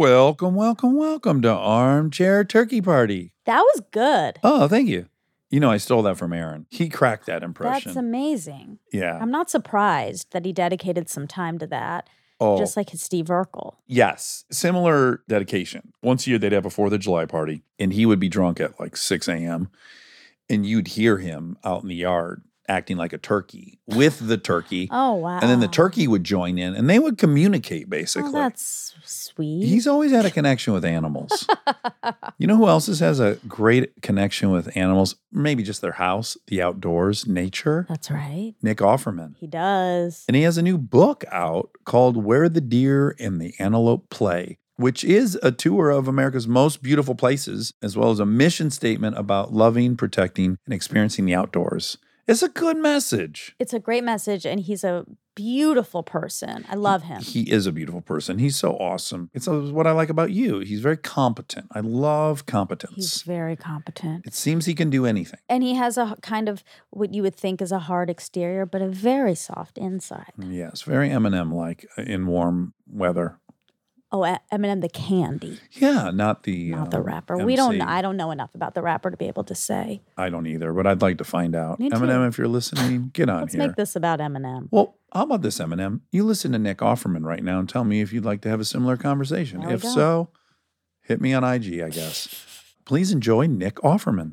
Welcome, welcome, welcome to Armchair Turkey Party. That was good. Oh, thank you. You know, I stole that from Aaron. He cracked that impression. That's amazing. yeah. I'm not surprised that he dedicated some time to that, oh, just like his Steve Urkel. yes. Similar dedication. Once a year, they'd have a Fourth of July party, and he would be drunk at like 6 a.m. And you'd hear him out in the yard acting like a turkey with the turkey. Oh wow! And then the turkey would join in and they would communicate oh, basically. Oh, that's sweet. He's always had a connection with animals. you know who else has a great connection with animals? Maybe just their house, the outdoors, nature. That's right. Nick Offerman. He does. And he has a new book out called Where the Deer and the Antelope Play, which is a tour of America's most beautiful places, as well as a mission statement about loving, protecting, and experiencing the outdoors. It's a good message. It's a great message, and he's a beautiful person. I love him. He is a beautiful person. He's so awesome. It's uh, what I like about you. He's very competent. I love competence. He's very competent. it seems he can do anything. And he has a kind of what you would think is a hard exterior, but a very soft inside. Yes, very Eminem like uh, in warm weather. Oh, Eminem the candy, Yeah, not the not the um, rapper. We don't. I don't know enough about the rapper to be able to say. I don't either, but I'd like to find out. Eminem, if you're listening, get on Let's here. make this about Eminem. Well, how about this, Eminem? You listen to Nick Offerman right now and tell me if you'd like to have a similar conversation. There if so, hit me on IG, I guess. Please enjoy Nick Offerman.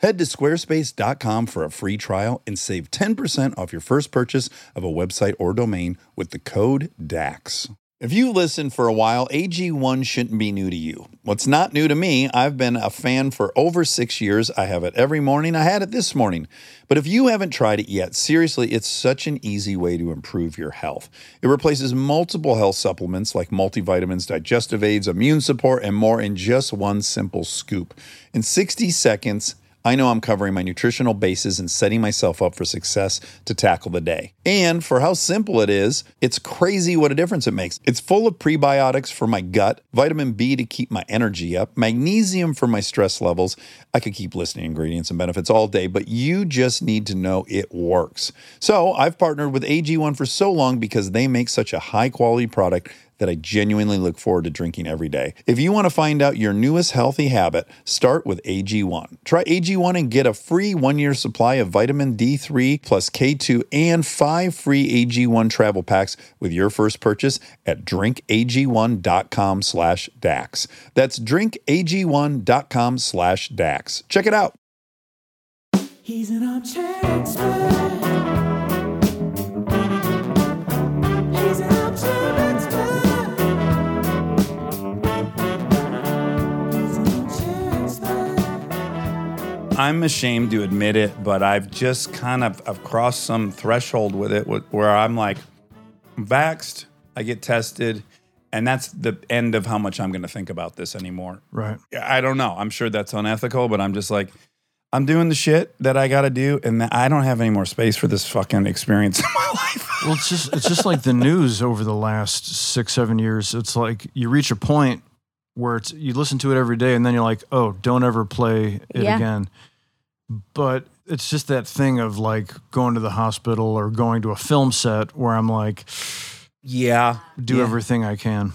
Head to squarespace.com for a free trial and save 10% off your first purchase of a website or domain with the code DAX. If you listened for a while, AG1 shouldn't be new to you. What's not new to me, I've been a fan for over six years. I have it every morning. I had it this morning. But if you haven't tried it yet, seriously, it's such an easy way to improve your health. It replaces multiple health supplements like multivitamins, digestive aids, immune support, and more in just one simple scoop. In 60 seconds, I know I'm covering my nutritional bases and setting myself up for success to tackle the day. And for how simple it is, it's crazy what a difference it makes. It's full of prebiotics for my gut, vitamin B to keep my energy up, magnesium for my stress levels. I could keep listing ingredients and benefits all day, but you just need to know it works. So I've partnered with AG1 for so long because they make such a high quality product that I genuinely look forward to drinking every day. If you want to find out your newest healthy habit, start with AG1. Try AG1 and get a free one year supply of vitamin D3 plus K2 and five free AG1 travel packs with your first purchase at drinkag1.com slash DAX. That's drinkag1.com slash DAX. Check it out. He's an expert. I'm ashamed to admit it, but I've just kind of I've crossed some threshold with it where I'm like, I'm vaxxed, I get tested, and that's the end of how much I'm going to think about this anymore. Right. I don't know. I'm sure that's unethical, but I'm just like, I'm doing the shit that I got to do, and I don't have any more space for this fucking experience in my life. Well, it's just it's just like the news over the last six seven years. It's like you reach a point where it's you listen to it every day, and then you're like, oh, don't ever play it Yeah. again. But it's just that thing of like going to the hospital or going to a film set where I'm like, yeah, do Yeah. everything I can.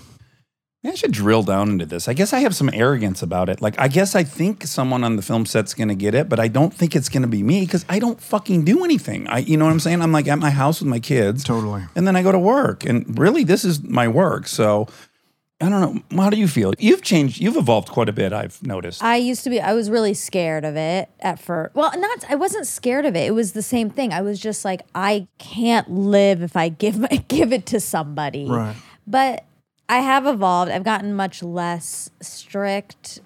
I should drill down into this. I guess I have some arrogance about it. Like, I guess I think someone on the film set's going to get it, but I don't think it's going to be me because I don't fucking do anything. I, you know what I'm saying? I'm like at my house with my kids, Totally. and then I go to work, and really, this is my work. So, I don't know. How do you feel? You've changed. You've evolved quite a bit. I've noticed. I used to be. I was really scared of it at first. Well, not. I wasn't scared of it. It was the same thing. I was just like, I can't live if I give my, give it to somebody. Right. But I have evolved. I've gotten much less strict.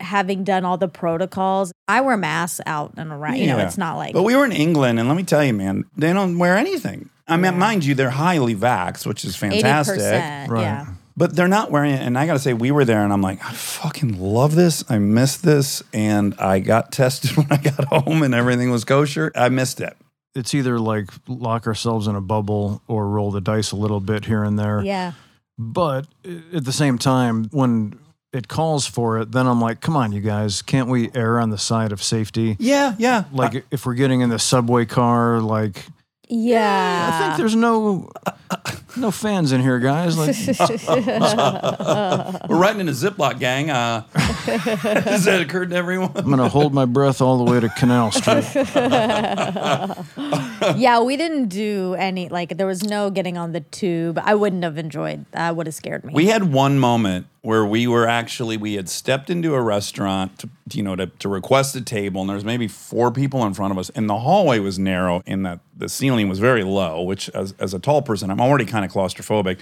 having done all the protocols, I wear masks out and around. You know, it's not like But we were in England, and let me tell you, man, they don't wear anything. I mean, Yeah. mind you, they're highly vaxxed, which is eighty fantastic. percent. Right. Yeah. But they're not wearing it. And I got to say, we were there, and I'm like, I fucking love this. I missed this. And I got tested when I got home, and everything was kosher. I missed it. It's either like lock ourselves in a bubble or roll the dice a little bit here and there. Yeah. But uh, at the same time, when it calls for it, then I'm like, come on, you guys, can't we err on the side of safety? Yeah, yeah. Like if we're getting in the subway car, like Yeah. I think there's no no fans in here, guys. Like We're riding in a Ziploc gang. Uh, has that occurred to everyone? I'm gonna hold my breath all the way to Canal Street. yeah, we didn't do any like there was no getting on the tube. I wouldn't have enjoyed. That would have scared me. We had one moment where we were actually we had stepped into a restaurant to you know to, to request a table, and there was maybe four people in front of us, and the hallway was narrow, and that the ceiling was very low. Which, as as a tall person, I'm already kind of claustrophobic.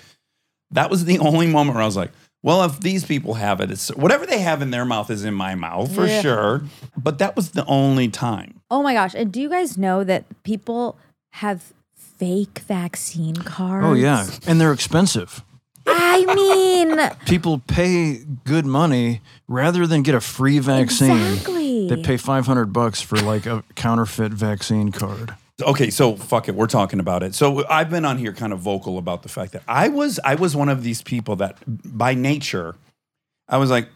That was the only moment where I was like, well, if these people have it, it's whatever they have in their mouth is in my mouth for Yeah. sure. But that was the only time. oh my gosh! And do you guys know that people have fake vaccine cards? Oh yeah, and they're expensive. I mean, People pay good money rather than get a free vaccine. Exactly. They pay 500 bucks for like a counterfeit vaccine card. Okay, so fuck it, we're talking about it. So I've been on here kind of vocal about the fact that I was I was one of these people that by nature I was like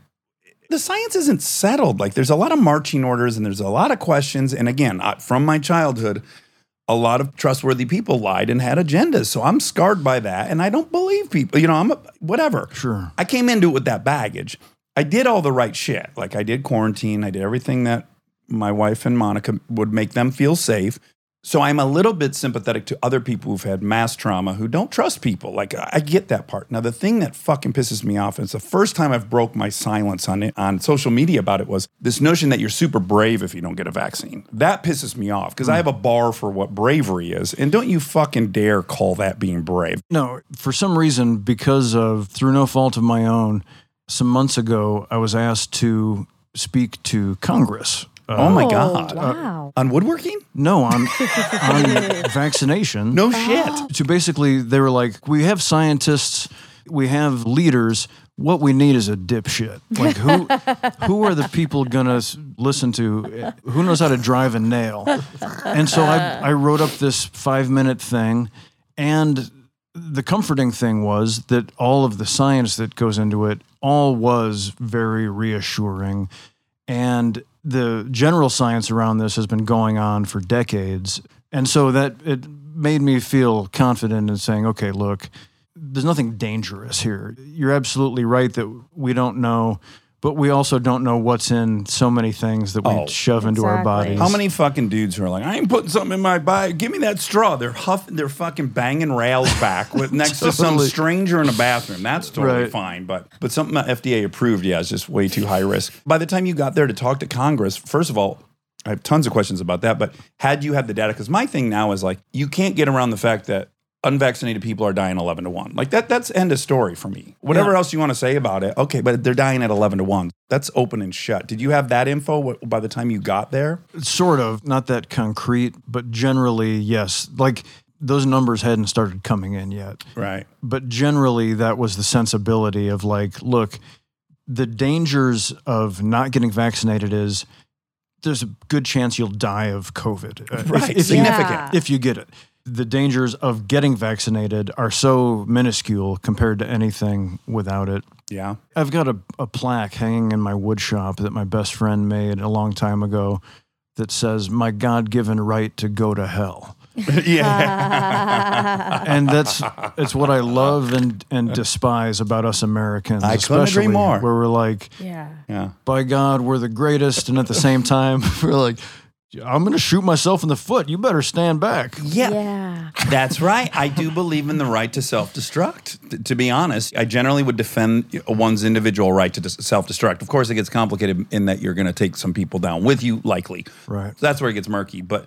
the science isn't settled. Like there's a lot of marching orders and there's a lot of questions and again, from my childhood a lot of trustworthy people lied and had agendas. So I'm scarred by that and I don't believe people. You know, I'm a, whatever. Sure. I came into it with that baggage. I did all the right shit. Like I did quarantine, I did everything that my wife and Monica would make them feel safe. So I'm a little bit sympathetic to other people who've had mass trauma who don't trust people. Like I get that part. Now the thing that fucking pisses me off, and it's the first time I've broke my silence on it on social media about it was this notion that you're super brave if you don't get a vaccine. That pisses me off because I have a bar for what bravery is, and don't you fucking dare call that being brave. No, for some reason, because of through no fault of my own, some months ago, I was asked to speak to Congress. Uh, Oh my Oh, god, Wow. on woodworking? No, on on vaccination. No shit. So basically, they were like, "We have scientists, we have leaders. What we need is a dipshit. Like who who are the people gonna s- listen to? Who knows how to drive a nail?" And so I I wrote up this five minute thing, and the comforting thing was that all of the science that goes into it all was very reassuring and the general science around this has been going on for decades. And so that it made me feel confident in saying okay look there's nothing dangerous here. You're absolutely right that we don't know but we also don't know what's in so many things that we Oh, shove into our exactly. bodies How many fucking dudes are like, I ain't putting something in my body. Give me that straw. They're huffing, they're fucking banging rails back with next to some Totally. stranger in a bathroom. That's totally Right. fine. But but something that FDA approved, yeah, is just way too high risk. By the time you got there to talk to Congress, first of all, I have tons of questions about that. But had you had the data, because my thing now is like, you can't get around the fact that unvaccinated people are dying 11 to 1 like that that's end of story for me. Whatever Yeah. else you want to say about it okay but they're dying at 11 to 1 that's open and shut. Did you have that info by the time you got there? Sort of. Not that concrete but generally yes. Like those numbers hadn't started coming in yet. Right. But generally that was the sensibility of like look the dangers of not getting vaccinated is there's a good chance you'll die of covid uh, if- Right, if, significant. If you get it the dangers of getting vaccinated are so minuscule compared to anything without it yeah I've got a, a plaque hanging in my wood shop that my best friend made a long time ago that says, My God given right to go to hell. yeah And that's it's what I love and, and despise about us Americans. I couldn't agree especially more. Where we're like, yeah. yeah by God, we're the greatest. And at the same time, we're like, I'm going to shoot myself in the foot. You better stand back. yeah Yeah. That's right. I do believe in the right to self destruct. Th- To be honest, I generally would defend one's individual right to self destruct. Of course, it gets complicated in that you're going to take some people down with you, likely. Right. So that's where it gets murky. But,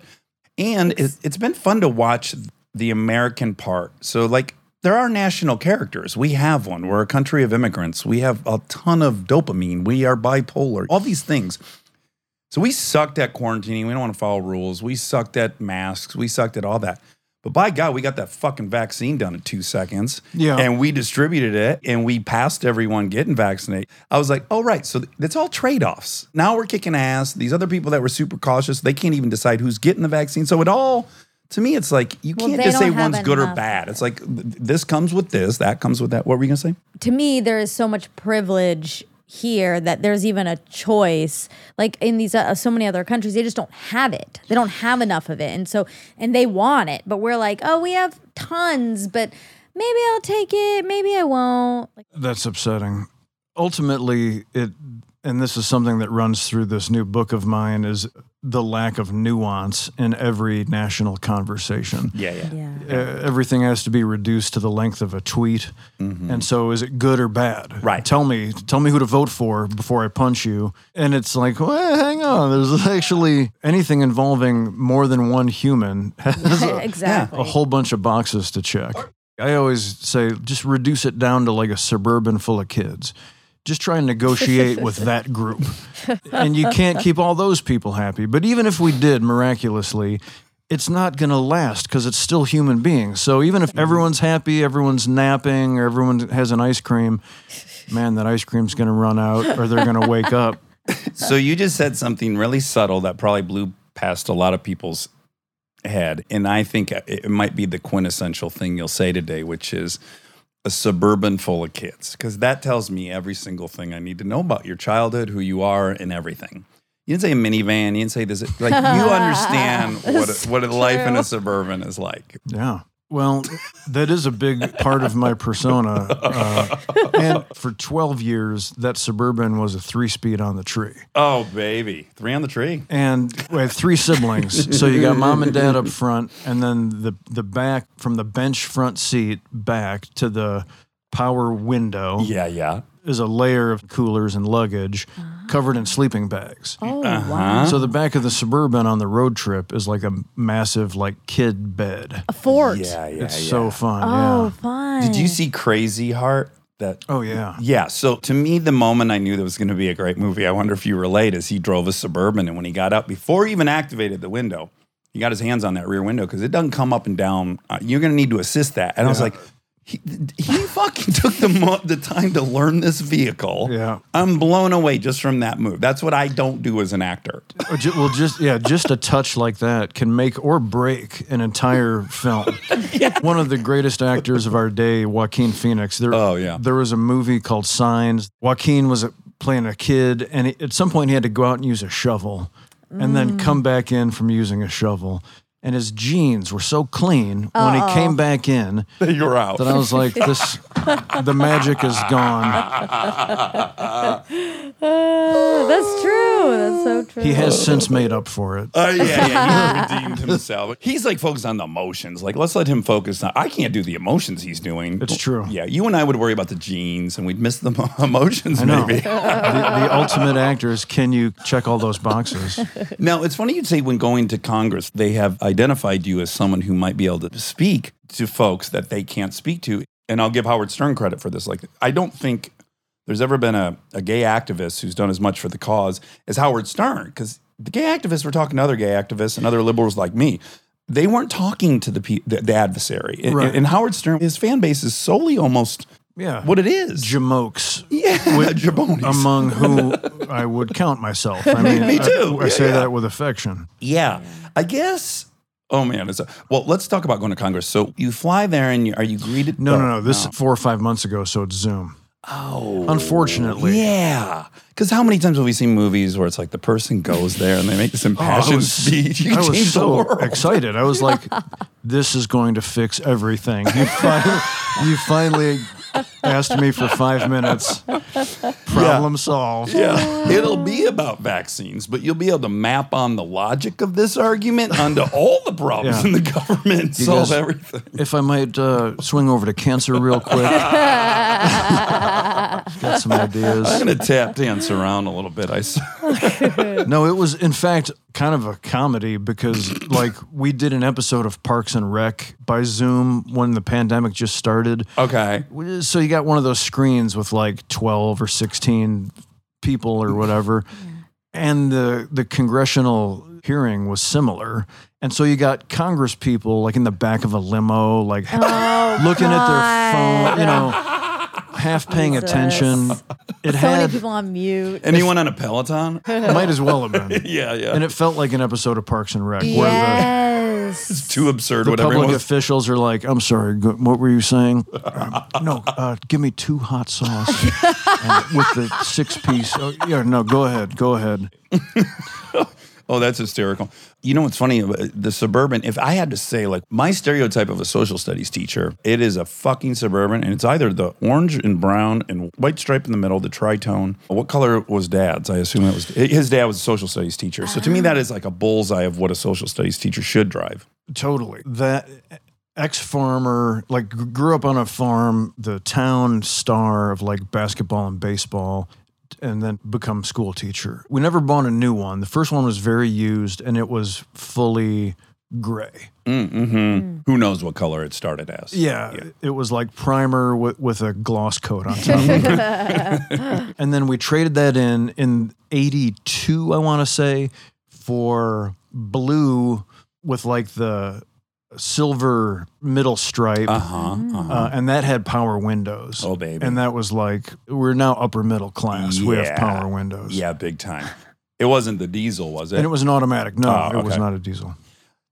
and it, it's been fun to watch the American part. So, like, there are national characters. We have one. We're a country of immigrants. We have a ton of dopamine. We are bipolar. All these things. So we sucked at quarantining. We don't want to follow rules. We sucked at masks. We sucked at all that. But by God, we got that fucking vaccine done in two seconds. Yeah. And we distributed it and we passed everyone getting vaccinated. I was like, oh, right. So th- it's all trade offs. Now we're kicking ass. These other people that were super cautious, they can't even decide who's getting the vaccine. So it all, to me, it's like you Well, can't just say one's good or bad. It's like th- this comes with this, that comes with that. What were you going to say? to me there is so much privilege here that there's even a choice. Like in these uh, so many other countries they just don't have it. They don't have enough of it. And so and they want it. But we're like oh we have tons but maybe i'll take it. Maybe i won't. That's upsetting. Ultimately, it and this is something that runs through this new book of mine is the lack of nuance in every national conversation. Yeah, yeah. yeah Uh, everything has to be reduced to the length of a tweet. And so is it good or bad? Right. Tell me, tell me who to vote for before I punch you. And it's like, well, hang on. There's actually anything involving more than one human has a, exactly a whole bunch of boxes to check. I always say just reduce it down to like a suburban full of kids. Just try and negotiate with that group. And you can't keep all those people happy. But even if we did miraculously, it's not going to last because it's still human beings. So even if everyone's happy, everyone's napping, or everyone has an ice cream, man, that ice cream's going to run out or they're going to wake up. So you just said something really subtle that probably blew past a lot of people's head. And I think it might be the quintessential thing you'll say today, which is a suburban full of kids. Because that tells me every single thing I need to know about your childhood, who you are, and everything. You didn't say a minivan. You didn't say this. Like you understand what a, what a life in a suburban is like. Yeah. Well, that is a big part of my persona. Uh, and for 12 years, that Suburban was a three speed on the tree. Oh baby, three on the tree. And we have three siblings. So you got mom and dad up front, and then the, the back from the bench front seat back to the power window Yeah, yeah. is a layer of coolers and luggage covered in sleeping bags. oh Uh-huh. wow So the back of the Suburban on the road trip is like a massive like kid bed. a fort Yeah, yeah. It's yeah. so fun. oh yeah. fun Did you see Crazy Heart? That Oh yeah. Yeah. So to me, the moment I knew there was going to be a great movie, I wonder if you relate, is he drove a Suburban. And when he got up, before he even activated the window, he got his hands on that rear window because it doesn't come up and down. Uh, you're going to need to assist that. And I was like, he, he fucking took the, mo- the time to learn this vehicle. Yeah. I'm blown away just from that move. That's what I don't do as an actor. Uh, Well, just yeah, just a touch like that can make or break an entire film. One of the greatest actors of our day, Joaquin Phoenix. There, Oh, yeah. There was a movie called Signs. Joaquin was uh, playing a kid, and he- at some point he had to go out and use a shovel, and then come back in from using a shovel. And his jeans were so clean when he came back in You're out. that I was like, "This, the magic is gone." Oh, that's true that's so true He has since made up for it. Uh, yeah, yeah, he redeemed himself. He's like focused on the emotions. Like, let's let him focus on. I can't do the emotions he's doing. It's true. Yeah, you and I would worry about the jeans, and we'd miss the mo- emotions. Maybe. the, the ultimate actor is can you check all those boxes? now, it's funny you'd say when going to Congress, they have identified you as someone who might be able to speak to folks that they can't speak to. And I'll give Howard Stern credit for this. Like, I don't think there's ever been a, a gay activist who's done as much for the cause as Howard Stern, because the gay activists were talking to other gay activists and other liberals like me. They weren't talking to the pe- the, the adversary. And, Right. and Howard Stern, his fan base is solely almost Yeah. what it is. Jamokes. yeah, jabronis. among who I would count myself. I mean, Me too. I, I Yeah, say yeah. that with affection. Yeah, I guess. Oh man, it's a, well. Let's talk about going to Congress. So you fly there, and you, are you greeted? No, oh, no, no. This is four or five months ago, so it's Zoom. Oh, Unfortunately. yeah. Because how many times have we seen movies where it's like the person goes there and they make this impassioned Oh, was- speech? You I was so excited. I was like, "This is going to fix everything." You finally, you finally asked me for five minutes. Problem solved. Yeah, it'll be about vaccines, but you'll be able to map on the logic of this argument onto all the problems Yeah. in the government, solve guys- everything. If I might uh, swing over to cancer real quick. Got some ideas. I'm going to tap dance around a little bit. I s- No, it was in fact kind of a comedy because like we did an episode of Parks and Rec by Zoom when the pandemic just started. okay. So you got one of those screens with like 12 or 16 people or whatever. And the the congressional hearing was similar. And so you got Congress people like in the back of a limo like Oh, looking at their phone, you know, half paying Jesus. attention. It So many people on mute. Anyone on a Peloton? might as well have been. yeah, yeah. And it felt like an episode of Parks and Rec where Yes. it's too absurd. the, what public was. officials are like, I'm sorry, what were you saying? Um, no, uh, give me two hot sauce and with the six piece. Oh, yeah, no, go ahead, go ahead. Oh, that's hysterical. You know what's funny? Uh, the suburban, if I had to say, like, my stereotype of a social studies teacher, it is a fucking suburban, and it's either the orange and brown and white stripe in the middle, the tritone. What color was dad's? I assume it was his dad was a social studies teacher. So to me, that is like a bullseye of what a social studies teacher should drive. Totally. That uh, ex farmer, like grew up on a farm, the town star of like basketball and baseball, and then become school teacher. We never bought a new one. The first one was very used and it was fully gray. Mm-hmm. Who knows what color it started as? Yeah, it was like primer with, with a gloss coat on top. and then we traded that in in 82, I want to say, for blue with like the silver middle stripe. Uh huh. Uh-huh. Uh, and that had power windows. Oh, baby. And that was like, we're now upper middle class. We have power windows. yeah, big time. It wasn't the diesel, was it? And it was an automatic. No, Oh, it was not a diesel.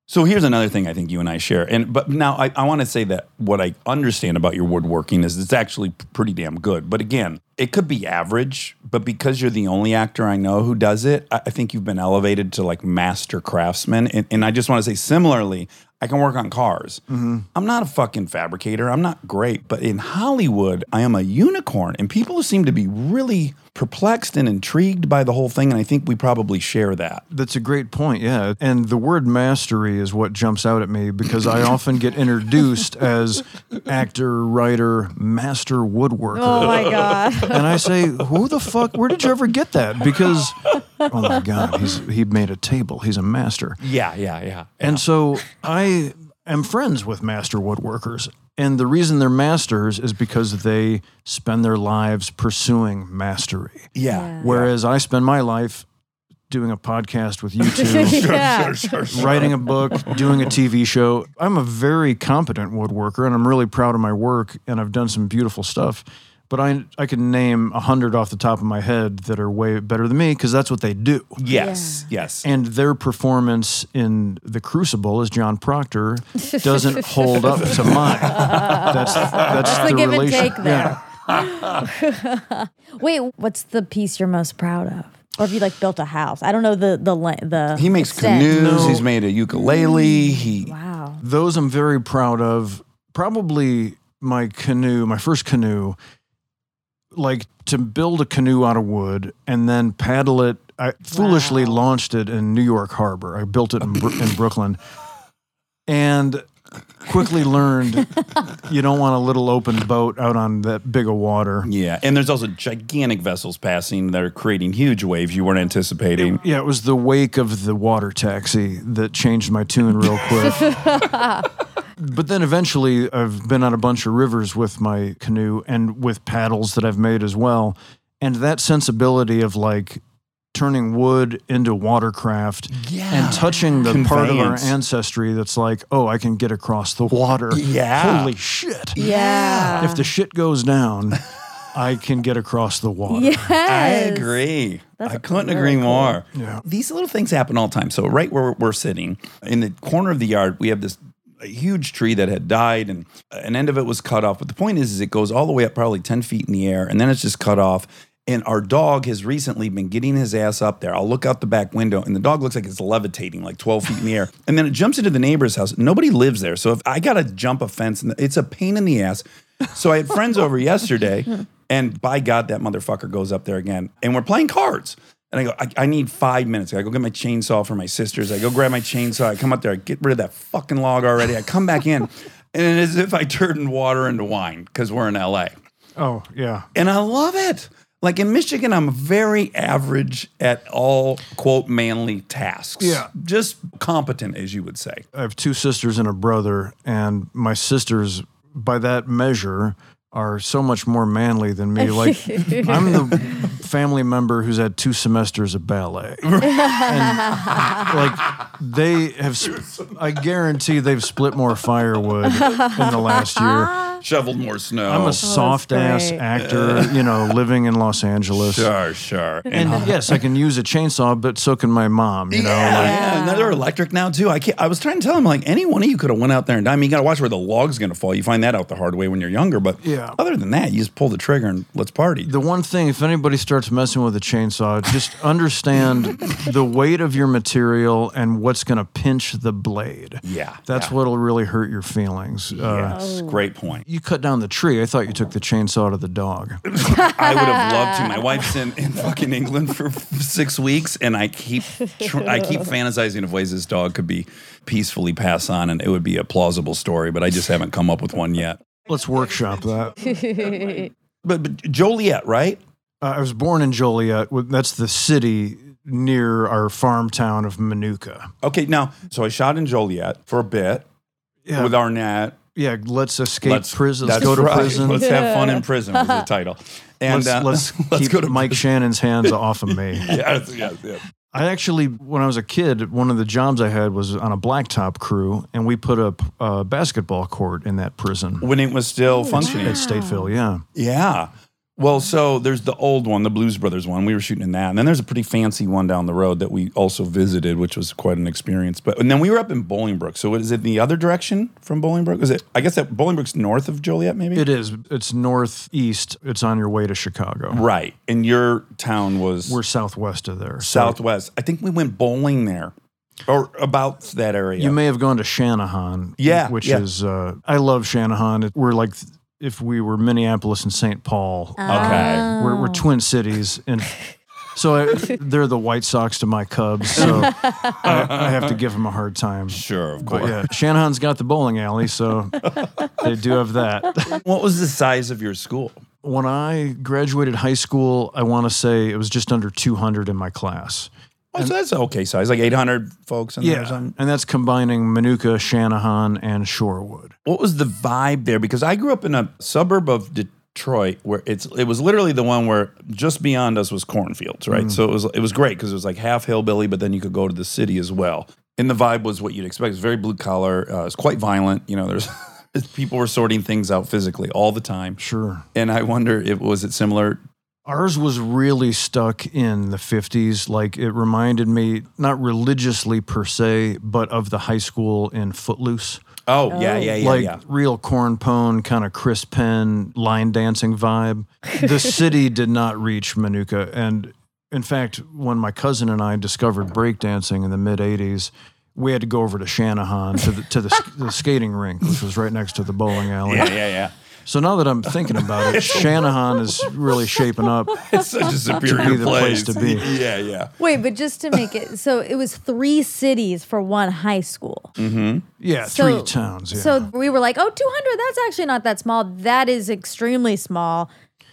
So here's another thing I think you and I share. And but now I, I want to say that what I understand about your woodworking is it's actually pretty damn good. But again, it could be average, but because you're the only actor I know who does it, I, I think you've been elevated to like master craftsman. And, and I just want to say similarly, I can work on cars. Mm-hmm. I'm not a fucking fabricator. I'm not great, but in Hollywood, I am a unicorn. And people seem to be really perplexed and intrigued by the whole thing. And I think we probably share that. That's a great point, yeah. And the word mastery is what jumps out at me because I often get introduced as actor, writer, master woodworker. Oh my god. And I say, "Who the fuck? Where did you ever get that?" Because, oh my god, he's he made a table. He's a master. Yeah, yeah, yeah. And so I am friends with master woodworkers. And the reason they're masters is because they spend their lives pursuing mastery. Yeah. Whereas I spend my life doing a podcast with you two, yeah. writing a book, doing a TV show. I'm a very competent woodworker and I'm really proud of my work and I've done some beautiful stuff. But I I can name a hundred off the top of my head that are way better than me because that's what they do. Yes, yes. And their performance in The Crucible as John Proctor doesn't hold up to mine. That's that's the the, give and relation. take there. Yeah. Wait, what's the piece you're most proud of? Or if you like built a house? I don't know the the the. He makes extent. canoes. No. He's made a ukulele. He Wow. Those I'm very proud of. Probably my canoe, my first canoe, like to build a canoe out of wood and then paddle it. I foolishly Wow. launched it in New York Harbor. I built it in, in Brooklyn and quickly learned you don't want a little open boat out on that big of water. yeah, and there's also gigantic vessels passing that are creating huge waves you weren't anticipating. Yeah, it was the wake of the water taxi that changed my tune real quick. but then eventually, I've been on a bunch of rivers with my canoe and with paddles that I've made as well. And that sensibility of like turning wood into watercraft Yeah. and touching the part of our ancestry that's like, oh, I can get across the water. Yeah. Holy shit. Yeah. If the shit goes down, I can get across the water. yes. I agree. That's I couldn't really agree cool. more. Yeah. These little things happen all the time. So right where we're sitting in the corner of the yard, we have this a huge tree that had died and uh, an end of it was cut off. But the point is, is it goes all the way up probably 10 feet in the air and then it's just cut off. And our dog has recently been getting his ass up there. I'll look out the back window and the dog looks like it's levitating like 12 feet in the air. And then it jumps into the neighbor's house. Nobody lives there. So if I got to jump a fence, and it's a pain in the ass. So I had friends over yesterday and by God, that motherfucker goes up there again. And we're playing cards. And I go, I, I need five minutes. I go get my chainsaw for my sisters. I go grab my chainsaw. I come up there. I get rid of that fucking log already. I come back in. And it's as if I turned water into wine because we're in LA. Oh, yeah. And I love it. Like in Michigan, I'm very average at all quote manly tasks. Yeah. Just competent, as you would say. I have two sisters and a brother, and my sisters, by that measure, are so much more manly than me. Like I'm the family member who's had two semesters of ballet, and like they have. sp- I guarantee they've split more firewood in the last year. Shoveled more snow. I'm a oh, soft ass great. actor, you know, living in Los Angeles. Sure, sure. And yes, I can use a chainsaw, but so can my mom. You know, yeah, like, yeah. And they're electric now too. I can't, I was trying to tell him like any one of you could have went out there and died. I mean, you got to watch where the log's going to fall. You find that out the hard way when you're younger. But Yeah. Other than that, you just pull the trigger and let's party. The one thing, if anybody starts messing with a chainsaw, just understand the weight of your material and what's going to pinch the blade. Yeah, That's yeah. what'll really hurt your feelings. Uh, great point. you cut down the tree. I thought you took the chainsaw to the dog. I would have loved to. My wife's in, in fucking England for six weeks, and I keep tr- I keep fantasizing of ways this dog could be peacefully passed on, and it would be a plausible story. But I just haven't come up with one yet. Let's workshop that. But, but Joliet, right? Uh, I was born in Joliet. That's the city near our farm town of Minooka. Okay, now so I shot in Joliet for a bit Yeah, with Arnett. yeah. Let's escape prison. Let's go to right. prison. Let's have fun in prison was the title. And let's, uh, let's, keep go to Mike Shannon's hands off of me. Yes, yes, yes. I actually, when I was a kid, one of the jobs I had was on a blacktop crew, and we put a, a basketball court in that prison When it was still oh, functioning. at Stateville. Yeah, Yeah. Well, so there's the old one, the Blues Brothers one. We were shooting in that, and then there's a pretty fancy one down the road that we also visited, which was quite an experience. But and then we were up in Bolingbrook. So is it the other direction from Bolingbrook? Is it? I guess that Bolingbrook's north of Joliet, maybe. it is. It's northeast. It's on your way to Chicago. right. And your town was We're southwest of there. So southwest. I think we went bowling there, or about that area. You may have gone to Channahon. Yeah, which yeah. is uh, I love Channahon. We're like if we were Minneapolis and St. Paul. okay. Uh, we're, we're twin cities, and so I, they're the White Sox to my Cubs. So I, I have to give them a hard time. Sure, of course. But yeah, Channahon's got the bowling alley, so they do have that. What was the size of your school? When I graduated high school, I want to say it was just under 200 in my class. Oh, so that's okay size, like 800 folks in there or Yeah, something. and that's combining Minooka, Channahon, and Shorewood. What was the vibe there? Because I grew up in a suburb of Detroit where it's it was literally the one where just beyond us was cornfields, right? So it was it was great because it was like half hillbilly, but then you could go to the city as well. And the vibe was what you'd expect. It was very blue collar. Uh, it's quite violent. You know, there's people were sorting things out physically all the time. Sure. And I wonder if was it similar? Ours was really stuck in the 50s. Like it reminded me, not religiously per se, but of the high school in Footloose. Oh, yeah, yeah, yeah, like yeah. real corn pone, kind of Chris Penn line dancing vibe. The city did not reach Minooka. And in fact, when my cousin and I discovered breakdancing in the mid 80s, we had to go over to Channahon to the, to the, the skating rink, which was right next to the bowling alley. Yeah, yeah, yeah. So now that I'm thinking about it, Channahon is really shaping up. It's such a superior be the place to be. Yeah, yeah. Wait, but just to make it so it was three cities for one high school. Mm-hmm. Yeah, So- three towns. Yeah. So we were like, oh, 200, that's actually not that small. That is extremely small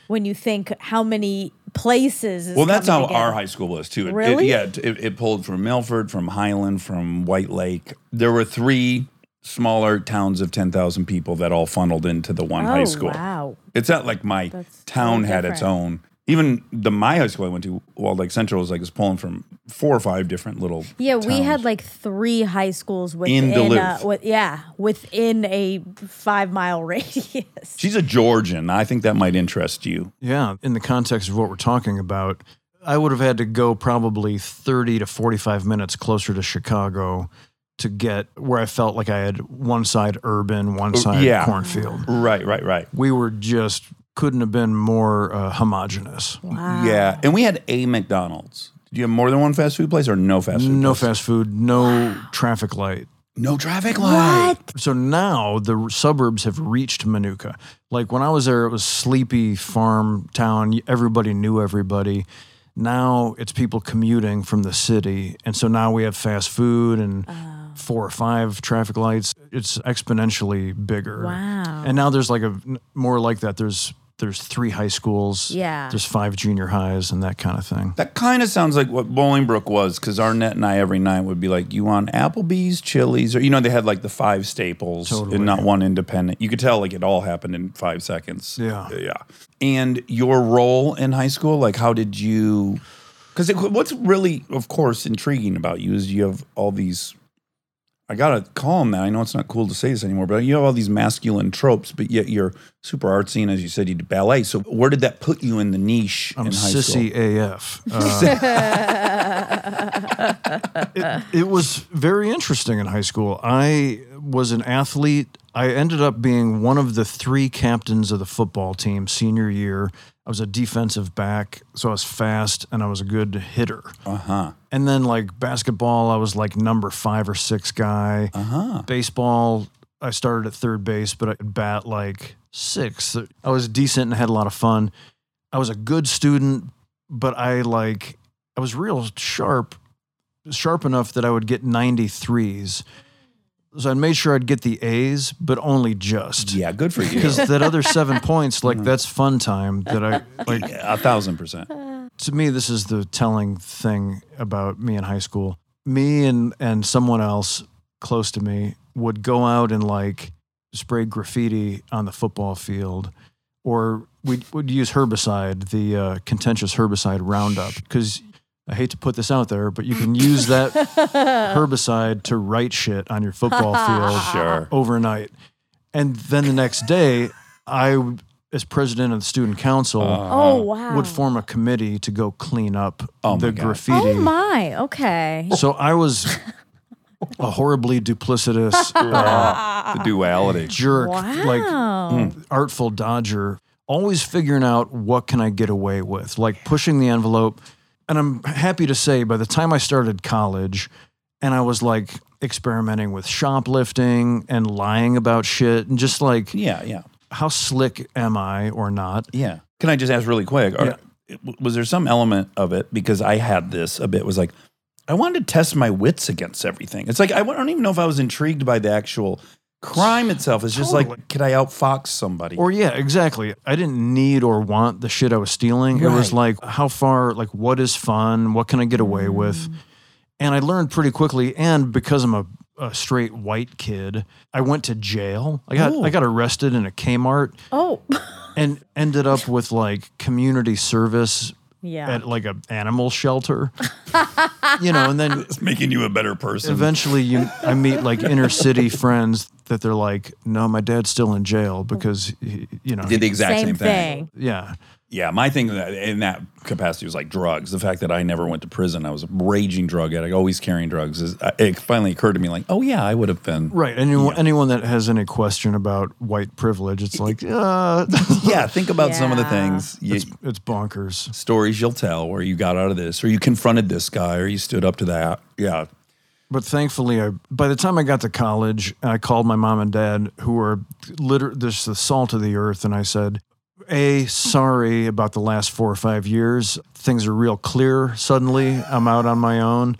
when you think how many places. Is Well, that's how coming together. our high school was too. It, it- Really? yeah, it, it pulled from Milford, from Highland, from White Lake. There were three smaller towns of ten thousand people that all funneled into the one high Oh, school. wow. It's not like my That's town totally had its own. Even the my high school I went to, Walled Lake Central, was like it's pulling from four or five different little. Yeah, we had like three high schools within. Duluth. Uh, with, yeah, within a five mile radius. She's a Georgian. I think that might interest you. Yeah, in the context of what we're talking about, I would have had to go probably 30 to 45 minutes closer to Chicago to get where I felt like I had one side urban, one side yeah. cornfield. Right, right, right. We were just couldn't have been more uh, homogenous. Wow. Yeah, and we had a McDonald's. Did you have more than one fast food place or no fast food? No place? fast food, no traffic light. no traffic light. What? So now the suburbs have reached Minooka. Like when I was there, it was sleepy farm town. Everybody knew everybody. Now it's people commuting from the city. And so now we have fast food and four or five traffic lights. It's exponentially bigger. Wow. And now there's like a more like that. There's there's three high schools. Yeah. There's five junior highs and that kind of thing. That kind of sounds like what Bolingbrook was, because Arnett and I every night would be like, "You want Applebee's, Chili's, or you know they had like the five staples Totally. and not one independent." You could tell like it all happened in five seconds. Yeah. yeah. And your role in high school, like how did you? Because what's really, of course, intriguing about you is you have all these. I gotta call him that. I know it's not cool to say this anymore, but you have all these masculine tropes, but yet you're super artsy, and as you said, you did ballet. So where did that put you in the niche I'm in high sissy school? AF. Uh, it, it was very interesting in high school. I was an athlete. I ended up being one of the three captains of the football team senior year. I was a defensive back, so I was fast and I was a good hitter. Uh huh. And then like basketball, I was like number five or six guy. Uh huh. Baseball, I started at third base, but I could bat like six. I was decent and had a lot of fun. I was a good student, but I like I was real sharp, sharp enough that I would get 93s. So I made sure I'd get the A's, but only just. Yeah, good for you. Because that other seven points, like that's fun time that I like Yeah, a thousand percent. to me, this is the telling thing about me in high school. Me and and someone else close to me would go out and like spray graffiti on the football field, or we would use herbicide, the uh, contentious herbicide Roundup, because I hate to put this out there, but you can use that herbicide to write shit on your football field Sure. overnight, and then the next day, I, as president of the student council Oh wow. would form a committee to go clean up Oh, the God. graffiti. Oh my. Okay. So I was a horribly duplicitous uh, the duality. jerk, Wow. like artful dodger, always figuring out what can I get away with, like pushing the envelope. And I'm happy to say, by the time I started college, and I was like experimenting with shoplifting and lying about shit, and just like, Yeah, yeah, how slick am I or not? yeah. Can I just ask really quick? Are- Was there some element of it because I had this a bit? Was like I wanted to test my wits against everything. It's like I don't even know if I was intrigued by the actual crime itself. is just Totally. like, could I outfox somebody? Or yeah, exactly. I didn't need or want the shit I was stealing. It was like how far, like what is fun? What can I get away mm. with? And I learned pretty quickly. And because I'm a, a straight white kid, I went to jail. I got Ooh. I got arrested in a Kmart Oh. and ended up with like community service yeah. at like a animal shelter. you know, and then it's making you a better person. eventually you I meet like inner city friends that they're like, no, my dad's still in jail because he, you know, Did the exact Same same, thing. yeah. Yeah, my thing in that- capacity was like drugs. The fact that I never went to prison, I was a raging drug addict, always carrying drugs. Is uh, it finally occurred to me like, oh yeah, I would have been. Right. Anyone, anyone that has any question about white privilege, it's like, uh, Yeah, think about some of the things, you, it's, it's bonkers. stories you'll tell where you got out of this, or you confronted this guy, or you stood up to that. Yeah, But thankfully, I by the time I got to college, I called my mom and dad, who were literally just the salt of the earth, and I said, "A, sorry about the last four or five years. Things are real clear. Suddenly, I'm out on my own,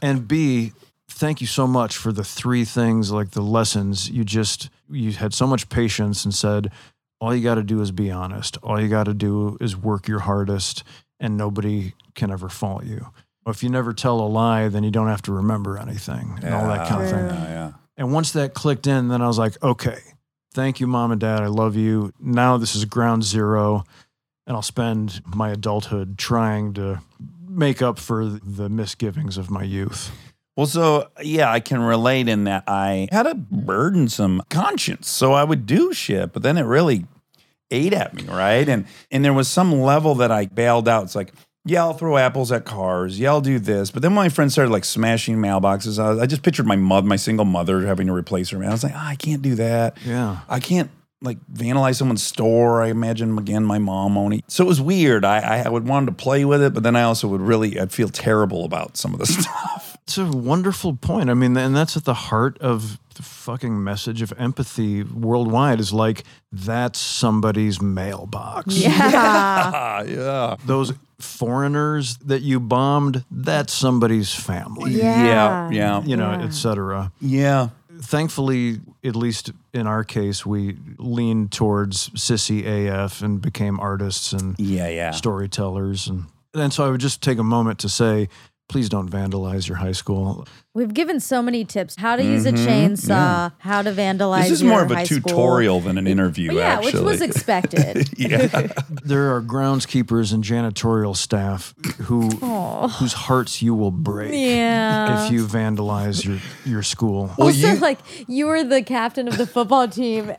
and B, thank you so much for the three things, like the lessons you just you had so much patience and said." All you got to do is be honest. All you got to do is work your hardest, and nobody can ever fault you. If you never tell a lie, then you don't have to remember anything and all that kind of thing. Yeah, yeah. And once that clicked in, then I was like, okay, thank you, mom and dad. I love you. Now this is ground zero. And I'll spend my adulthood trying to make up for the misgivings of my youth. Well, so yeah, I can relate in that I had a burdensome conscience, so I would do shit, but then it really ate at me, right? And and there was some level that I bailed out. It's like, yeah, I'll throw apples at cars. Yeah, I'll do this. But then when my friends started like smashing mailboxes, I, was, I just pictured my mother, my single mother, having to replace her. And I was like, ah, I can't do that. Yeah. I can't like vandalize someone's store. I imagine again my mom owning. So it was weird. I, I would want to play with it, but then I also would really I'd feel terrible about some of the stuff. It's a wonderful point. I mean, and that's at the heart of the fucking message of empathy worldwide is like, that's somebody's mailbox. Yeah. Ah, yeah. Those foreigners that you bombed, that's somebody's family. Yeah. Yeah. Yeah. You know, Yeah. et cetera. Yeah. thankfully at least in our case, we leaned towards sissy AF and became artists and Yeah, yeah. storytellers. And, and so I would just take a moment to say, please don't vandalize your high school. We've given so many tips: how to use a mm-hmm. chainsaw, how to vandalize. This is your more of a high school. tutorial than an interview, Yeah, actually. which was expected. yeah. There are groundskeepers and janitorial staff who whose hearts you will break Yeah. if you vandalize your, your school. also, you- like you were the captain of the football team,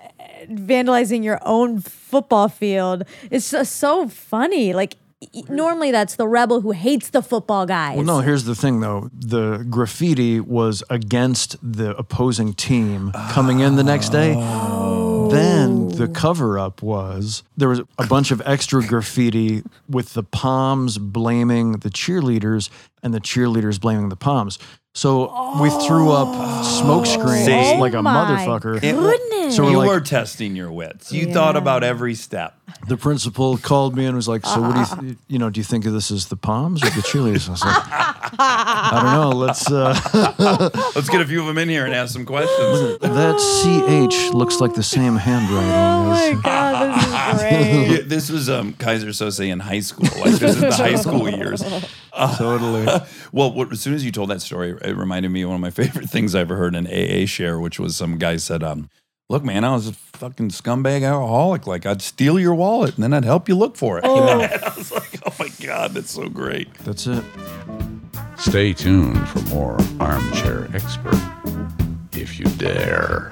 vandalizing your own football field. It's just so funny. Like y- normally, that's the rebel who hates the football guys. Well, no, here's the thing though. The graffiti was against the opposing team coming in the next day. Oh. Then the cover up was there was a bunch of extra graffiti with the palms blaming the cheerleaders and the cheerleaders blaming the palms. So we threw up smoke screens See? like a Oh my motherfucker. Goodness. So we're you like- were testing your wits. You thought about every step. The principal called me and was like, "So what do you, th- you know? Do you think of this as the palms or the cheerleaders?" I was like, "I don't know. Let's." Uh, Let's get a few of them in here and ask some questions. That CH looks like the same handwriting oh my as. god, this is great. Yeah, this was um, Keyser Söze in high school. Like this is the high school years. Totally. Well, what, as soon as you told that story, it reminded me of one of my favorite things I ever heard in AA share, which was some guy said, um, "Look, man, I was a fucking scumbag alcoholic. Like I'd steal your wallet and then I'd help you look for it." And I was like, "Oh my god, that's so great." That's it. Stay tuned for more Armchair Expert, if you dare.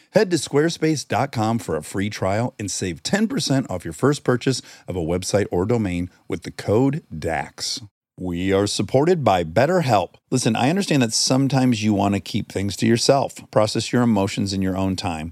Head to squarespace.com for a free trial and save 10% off your first purchase of a website or domain with the code DAX. We are supported by BetterHelp. Listen, I understand that sometimes you want to keep things to yourself, process your emotions in your own time.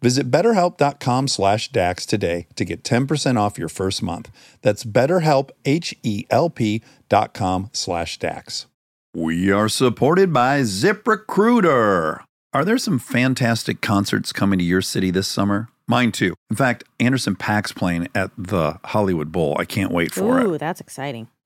Visit betterhelp.com slash DAX today to get 10% off your first month. That's betterhelp, H-E-L-P dot com slash DAX. We are supported by ZipRecruiter. Are there some fantastic concerts coming to your city this summer? Mine too. In fact, Anderson .Paak's playing at the Hollywood Bowl. I can't wait for it. Ooh, that's exciting.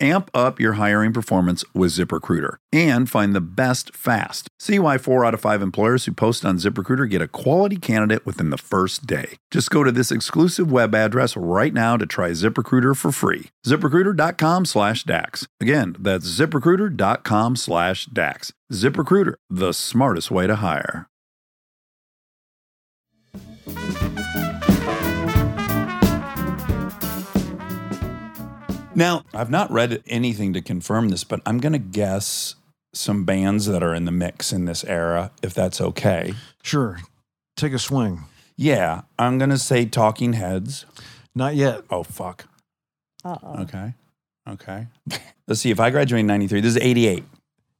Amp up your hiring performance with ZipRecruiter and find the best fast. See why four out of five employers who post on ZipRecruiter get a quality candidate within the first day. Just go to this exclusive web address right now to try ZipRecruiter for free. ZipRecruiter.com slash DAX. Again, that's ZipRecruiter.com slash DAX. ZipRecruiter, the smartest way to hire. Now, I've not read anything to confirm this, but I'm going to guess some bands that are in the mix in this era, if that's okay. Sure. Take a swing. Yeah, I'm going to say Talking Heads. Not yet. Oh, fuck. Uh-oh. Okay. Okay. Let's see. If I graduate in 93, this is 88.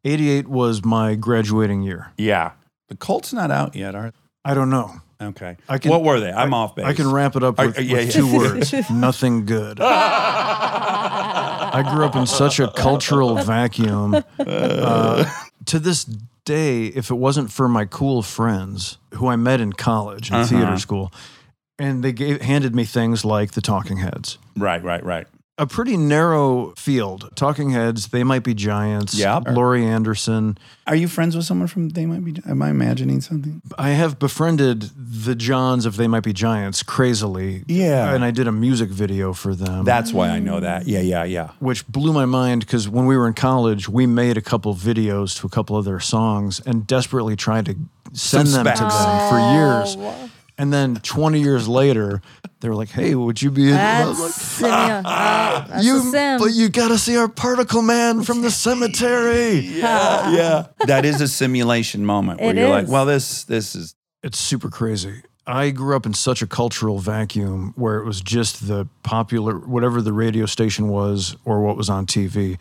88 was my graduating year. Yeah. The cult's not out yet, are I don't know. Okay. I can- what were they? I'm I- off base. I can wrap it up Are- with, yeah, with yeah. two words nothing good. I grew up in such a cultural vacuum. Uh, to this day, if it wasn't for my cool friends who I met in college and Uh-huh. theater school, and they gave, handed me things like the Talking Heads, Right, right, right. A pretty narrow field. Talking Heads, They Might Be Giants, Yeah. Laurie Anderson. Are you friends with someone from They Might Be? Am I imagining something? I have befriended the Johns of They Might Be Giants crazily. Yeah. And I did a music video for them. That's why I know that. Yeah, yeah, yeah. which blew my mind because when we were in college, we made a couple videos to a couple of their songs and desperately tried to send Some them to them for years. Oh. And then 20 years later, they were like, "Hey, would you be?" in-" I was That's, simia- oh, that's you, a but you got to see our particle man from the cemetery. Yeah, yeah. That is a simulation moment where It you're like, well, this this is It's super crazy. I grew up in such a cultural vacuum where it was just the popular, whatever the radio station was or what was on TV.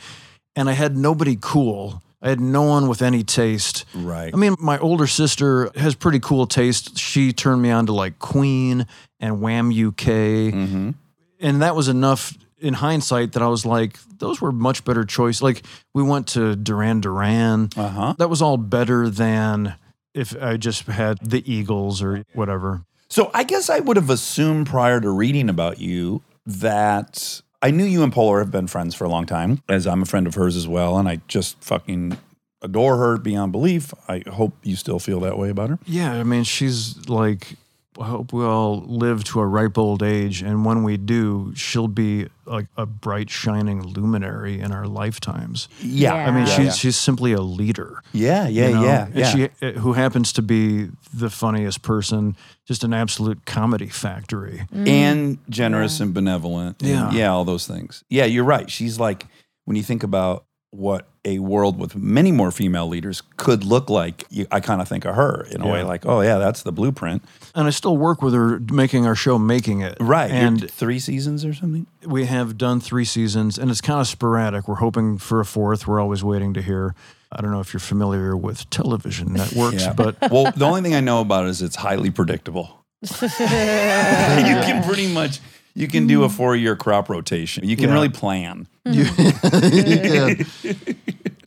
And I had nobody cool. I had no one with any taste. right. I mean, my older sister has pretty cool taste. She turned me on to like Queen and Wham UK. mm-hmm. And that was enough in hindsight that I was like, those were much better choice. Like we went to Duran Duran. Uh huh. That was all better than if I just had the Eagles or whatever. So I guess I would have assumed prior to reading about you that I knew you and Poehler have been friends for a long time, as I'm a friend of hers as well, and I just fucking adore her beyond belief. I hope you still feel that way about her. Yeah, I mean, she's like, I hope we all live to a ripe old age. And when we do, she'll be like a bright, shining luminary in our lifetimes. Yeah. Yeah. I mean, Yeah, she's yeah. she's simply a leader. Yeah, yeah, you know? yeah, And yeah. she, uh, who happens to be the funniest person, just an absolute comedy factory. Mm. and generous and benevolent. and Yeah. yeah, all those things. Yeah, you're right. She's like when you think about what a world with many more female leaders could look like. You, I kind of think of her in a way, like, oh yeah, that's the blueprint. And I still work with her, making our show, making it. Right. And And three seasons or something. we have done three seasons, and it's kind of sporadic. We're hoping for a fourth. We're always waiting to hear. I don't know if you're familiar with television networks, Yeah. but well, the only thing I know about it is it's highly predictable. you can pretty much you can do a four year crop rotation. You can Yeah. really plan. Yeah.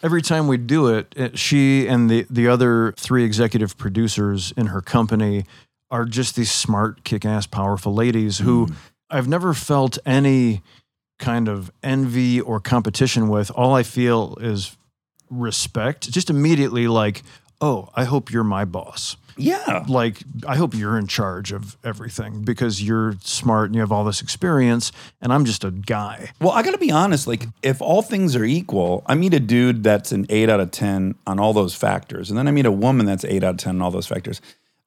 Every time we do it, it, she and the, the other three executive producers in her company are just these smart, kick ass, powerful ladies who mm. I've never felt any kind of envy or competition with. All I feel is respect, just immediately like, oh, I hope you're my boss. Yeah. Like, I hope you're in charge of everything because you're smart and you have all this experience, and I'm just a guy. Well, I got to be honest. Like, if all things are equal, I meet a dude that's an eight out of 10 on all those factors. And then I meet a woman that's eight out of 10 on all those factors.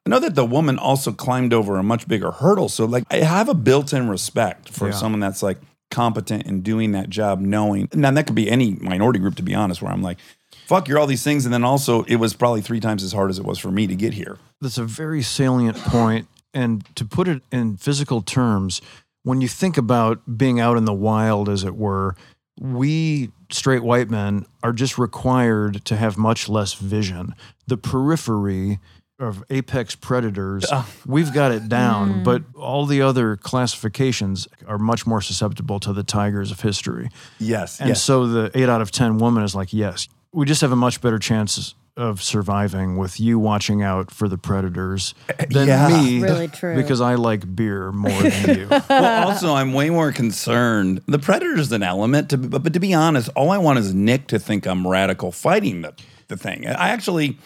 I know that the woman also climbed over a much bigger hurdle. So, like, I have a built in respect for Yeah. someone that's like competent in doing that job, knowing. Now, that could be any minority group, to be honest, where I'm like, fuck, you're all these things. And then also, it was probably three times as hard as it was for me to get here. That's a very salient point. And to put it in physical terms, when you think about being out in the wild, as it were, we straight white men are just required to have much less vision. The periphery of apex predators, we've got it down, hmm. but all the other classifications are much more susceptible to the tigers of history. Yes. And yes. so the eight out of 10 woman is like, yes, we just have a much better chance of surviving with you watching out for the predators eh, eh, than Yeah. me Really true. because I like beer more than you. well, also, I'm way more concerned. The predator's an element, to, but, but to be honest, all I want is Nick to think I'm radical fighting the, the thing. I actually,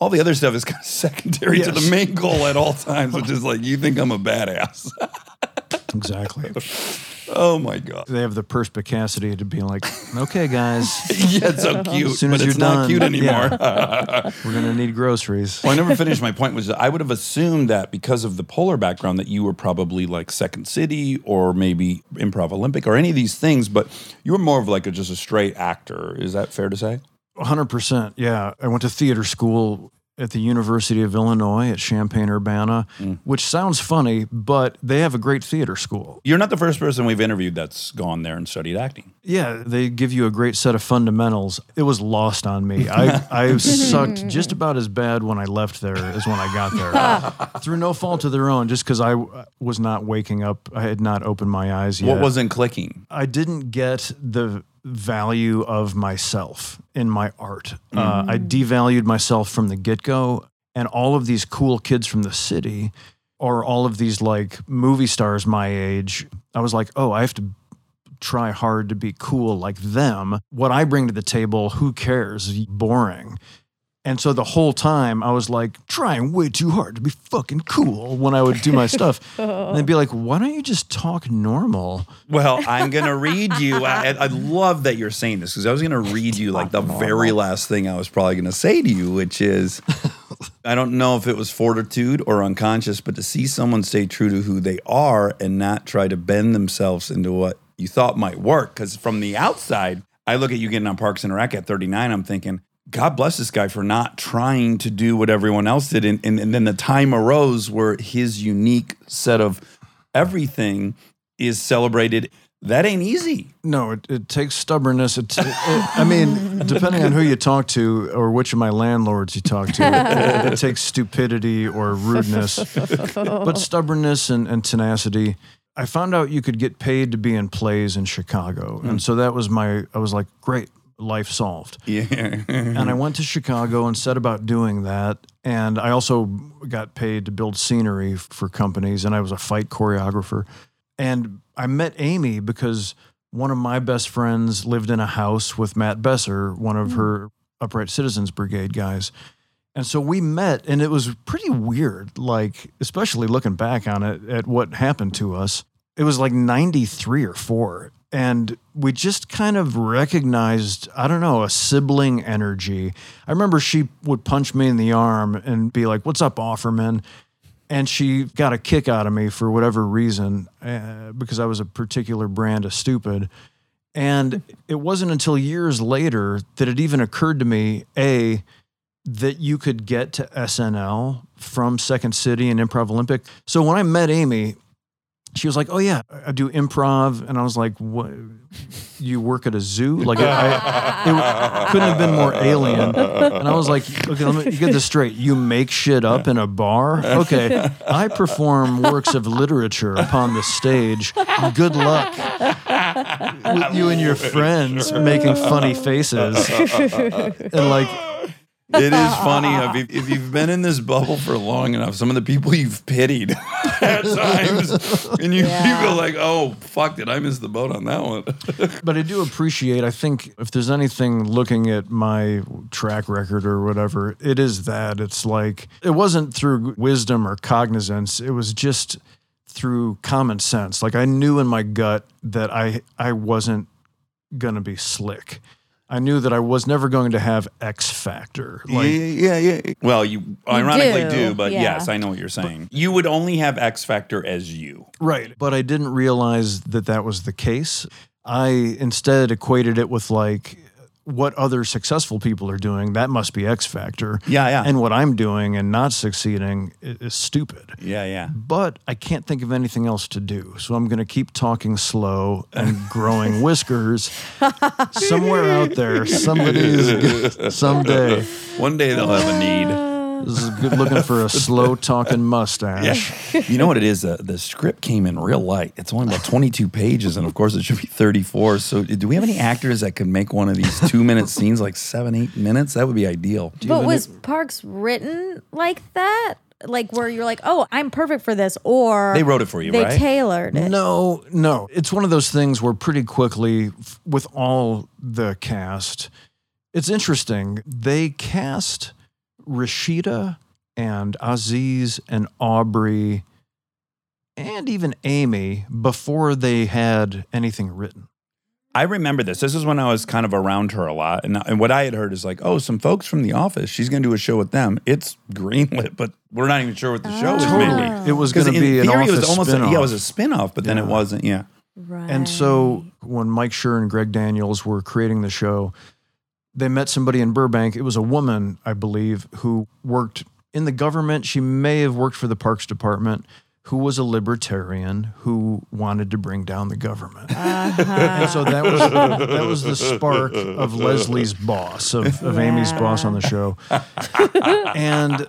all the other stuff is kind of secondary to the main goal at all times, which is like, you think I'm a badass. exactly. oh my God. They have the perspicacity to be like, okay, guys, Yeah, it's so cute, As soon but as it's you're not done, cute anymore. we're gonna need groceries. Well, I never finished my point. Was I would have assumed that because of the Poehler background that you were probably like Second City or maybe Improv Olympic or any of these things, but you were more of like a, just a straight actor. Is that fair to say? Hundred percent. Yeah, I went to theater school at the University of Illinois at Champaign Urbana, Mm. which sounds funny, but they have a great theater school. You're not the first person we've interviewed that's gone there and studied acting. Yeah, they give you a great set of fundamentals. It was lost on me. I, I sucked just about as bad when I left there as when I got there, through no fault of their own. Just because I was not waking up, I had not opened my eyes yet. What wasn't clicking? I didn't get the value of myself in my art. Uh, I devalued myself from the get go. And all of these cool kids from the city, or all of these like movie stars my age, I was like, oh, I have to try hard to be cool like them. What I bring to the table, who cares? Boring. And so the whole time I was like trying way too hard to be fucking cool when I would do my stuff. And they'd be like, why don't you just talk normal? Well, I'm going to read you. I, I love that you're saying this because I was going to read you like the very last thing I was probably going to say to you, which is I don't know if it was fortitude or unconscious, but to see someone stay true to who they are and not try to bend themselves into what you thought might work. Because from the outside, I look at you getting on Parks and Rec at 39, I'm thinking, God bless this guy for not trying to do what everyone else did. And, and, and then the time arose where his unique set of everything is celebrated. That ain't easy. No, it, it takes stubbornness. It, it, I mean, depending on who you talk to or which of my landlords you talk to, it, it takes stupidity or rudeness. But stubbornness and, and tenacity. I found out you could get paid to be in plays in Chicago. And hmm. so that was my, I was like, great, life solved. Yeah. and I went to Chicago and set about doing that. And I also got paid to build scenery for companies, and I was a fight choreographer. And I met Amy because one of my best friends lived in a house with Matt Besser, one of hmm. her Upright Citizens Brigade guys. And so we met, and it was pretty weird, like, especially looking back on it at what happened to us. It was like 93 or four. And we just kind of recognized, I don't know, a sibling energy. I remember she would punch me in the arm and be like, What's up, Offerman? And she got a kick out of me for whatever reason uh, because I was a particular brand of stupid. And it wasn't until years later that it even occurred to me A, that you could get to SNL from Second City and Improv Olympic. So when I met Amy, she was like, "Oh yeah, I do improv," and I was like, "What? You work at a zoo? Like, I, it couldn't have been more alien." And I was like, "Okay, let me get this straight. You make shit up in a bar? Okay, I perform works of literature upon the stage. Good luck with you and your friends making funny faces and like." It is funny if, you- if you've been in this bubble for long enough. Some of the people you've pitied at times, and you, Yeah. you go like, "Oh fuck, did I miss the boat on that one?" But I do appreciate, I think if there's anything looking at my track record or whatever, it is that. It's like, it wasn't through wisdom or cognizance, it was just through common sense. Like I knew in my gut that I, I wasn't going to be slick. I knew that I was never going to have X factor. Like, yeah, yeah, yeah. Well, you ironically do, do, but yeah. yes, I know what you're saying. You would only have X Factor as you. Right. But I didn't realize that that was the case. I instead equated it with like what other successful people are doing. That must be X Factor. Yeah, yeah. And what I'm doing and not succeeding i- is stupid. Yeah, yeah. But I can't think of anything else to do. So I'm going to keep talking slow and growing whiskers. Somewhere out there, somebody is someday. One day they'll have a need. This is good looking for a slow talking mustache. you know what it is? Uh, the script came in real light. It's only about 22 pages, and of course, it should be 34. So, do we have any actors that could make one of these two minute scenes like seven, eight minutes? That would be ideal. But was Parks written like that? Like where you're like, oh, I'm perfect for this, or They wrote it for you, they right? tailored it. No, no. It's one of those things where pretty quickly, f- with all the cast, it's interesting. They cast Rashida and Aziz and Aubrey and even Amy before they had anything written. I remember this. This is when I was kind of around her a lot. And, and what I had heard is like, oh, some folks from The Office, she's going to do a show with them. It's greenlit, but we're not even sure what the show is. Oh. Totally. It was going to be an office it was almost spin-off. yeah, it was a spinoff, but then it wasn't. Yeah. Right. And so when Mike Schur and Greg Daniels were creating the show, they met somebody in Burbank. It was a woman, I believe, who worked in the government. She may have worked for the Parks Department, who was a libertarian who wanted to bring down the government. Uh-huh. And so that was that was the spark of Leslie's boss, of, of Amy's boss on the show. And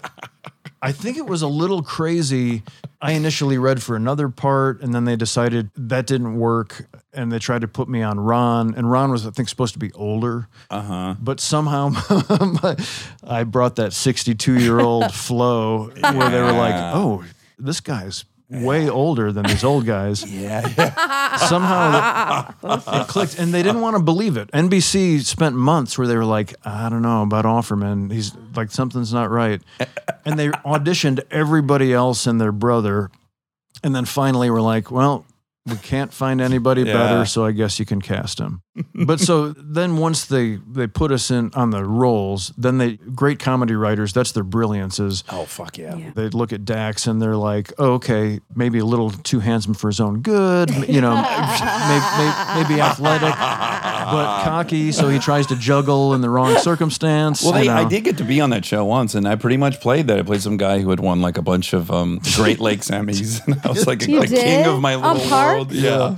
I think it was a little crazy. I initially read for another part, and then they decided that didn't work, and they tried to put me on Ron. And Ron was, I think, supposed to be older, Uh huh. but somehow I brought that 62 year old flow where they were like, "Oh, this guy's way older than these old guys." Yeah. yeah. Somehow it clicked, and they didn't want to believe it. NBC spent months where they were like, "I don't know about Offerman. He's like something's not right," and they auditioned everybody else and their brother, and then finally were like, "Well." We can't find anybody Yeah. better, so I guess you can cast him. But so then once they they put us in on the roles, then they great comedy writers, that's their brilliance is Oh, fuck yeah. Yeah. they look at Dax and they're like, oh, okay, maybe a little too handsome for his own good, you know, maybe, maybe athletic, but cocky, so he tries to juggle in the wrong circumstance. Well, they, I did get to be on that show once, and I pretty much played that. I played some guy who had won like a bunch of um, Great Lakes Emmys, and I was like a, a king of my little world. Yeah, I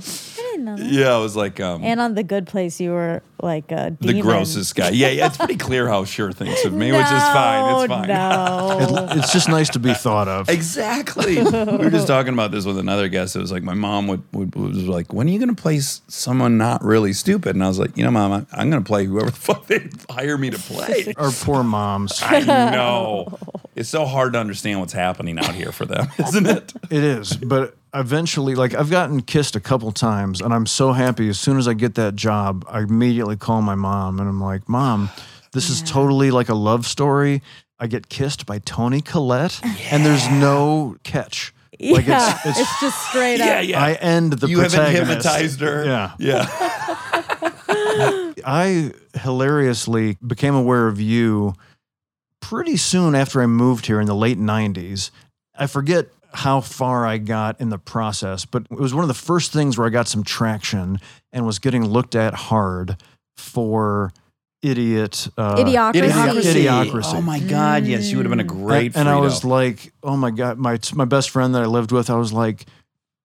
didn't know that. yeah. I was like um, And on the good place, you were like a the grossest guy. Yeah, yeah. It's pretty clear how Schur thinks of me, which is fine. It's fine. No, It- it's just nice to be thought of. Exactly. we were just talking about this with another guest. It was like my mom would, would was like, "When are you going to play someone not really stupid?" And I was like, "You know, mom, I, I'm going to play whoever the fuck they hire me to play." Our poor moms. I know. It's so hard to understand what's happening out here for them, isn't it? It is, but eventually, like I've gotten kissed a couple times, and I'm so happy. As soon as I get that job, I immediately call my mom, and I'm like, "Mom, this is totally like a love story." I get kissed by Toni Collette, and there's no catch. Like yeah, it's, it's, just straight up. Yeah, yeah. I end the you haven't protagonist. hypnotized her. Yeah. Yeah. I hilariously became aware of you pretty soon after I moved here in the late 90s. I forget how far I got in the process, but it was one of the first things where I got some traction and was getting looked at hard for idiot. Uh, Idiocracy. Idiocracy. Oh my God. Yes, you would have been a great. and, and I was like, oh my God, my, my best friend that I lived with, I was like,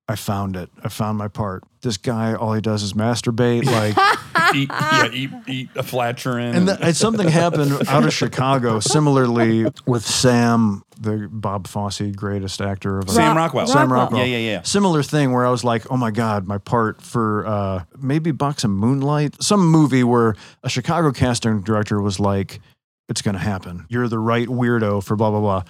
I found it. I found my part. This guy, all he does is masturbate. Like, eat, yeah, eat, eat a flatulence. And, th- and something happened out of Chicago, similarly with Sam, the Bob Fosse greatest actor of Sam Rockwell. Sam Rockwell. Rockwell. Yeah, yeah, yeah. Similar thing where I was like, oh my God, my part for uh, maybe Box of Moonlight, some movie where a Chicago casting director was like, it's going to happen. You're the right weirdo for blah, blah, blah.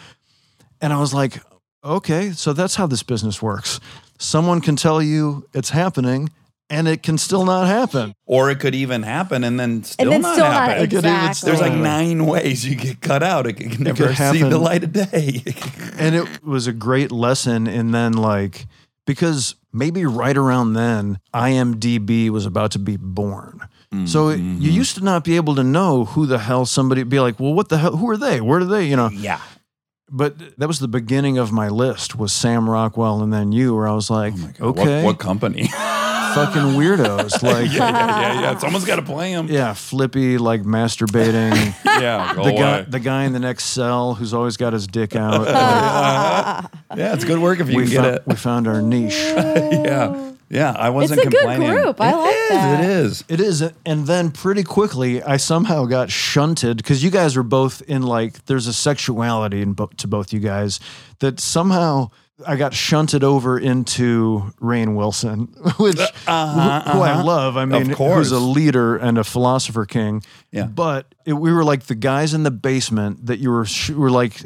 And I was like, okay, so that's how this business works. Someone can tell you it's happening and it can still not happen. Or it could even happen and then still and then not still happen. not It could even exactly. There's like nine ways you get cut out. It can never could see the light of day. and it was a great lesson and then like because maybe right around then imdb was about to be born so it- you mm-hmm. used to not be able to know who the hell somebody be like well what the hell who are they where do they you know yeah. but that was the beginning of my list was sam rockwell and then you where i was like oh okay What, what company? fucking weirdos like yeah, yeah, yeah, yeah. Someone's got to play him. yeah flippy like masturbating Yeah, go the guy away. the guy in the next cell who's always got his dick out Like, yeah, it's good work if you we, can get found, it. we found our niche yeah, Yeah, I wasn't It's a good complaining. group. I It like is, that. It is. It is, and then pretty quickly, I somehow got shunted because you guys are both in like there's a sexuality in bo- to both you guys that somehow I got shunted over into Rainn Wilson, which who, who I uh-huh. love. I mean, course. who's a leader and a philosopher king. Yeah. But it, we were like the guys in the basement that you were sh- were like,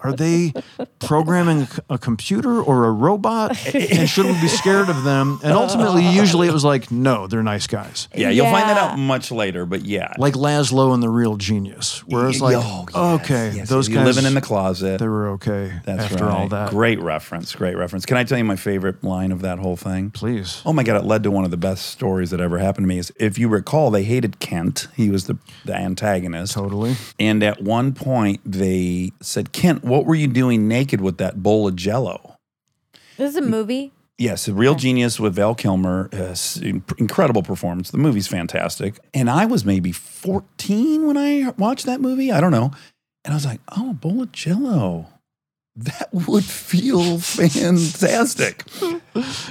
are they programming a computer or a robot? and should we be scared of them? And ultimately, usually it was like, no, they're nice guys Yeah, you'll find that out much later, but yeah. like Laszlo and the Real Genius, where it's like, Oh, yes, okay, yes, those guys living in the closet. they were okay That's after right. all that. Great reference. Great reference. Can I tell you my favorite line of that whole thing? Please. Oh my God, it led to one of the best stories that ever happened to me. Is if you recall, they hated Kent. He was the, the antagonist. Totally. And at one point, they said, Kent, what were you doing naked with that bowl of jello? This is a movie. Yes, a real genius with Val Kilmer. Uh, incredible performance. The movie's fantastic. And I was maybe 14 when I watched that movie. I don't know. And I was like, oh, a bowl of jello. That would feel fantastic.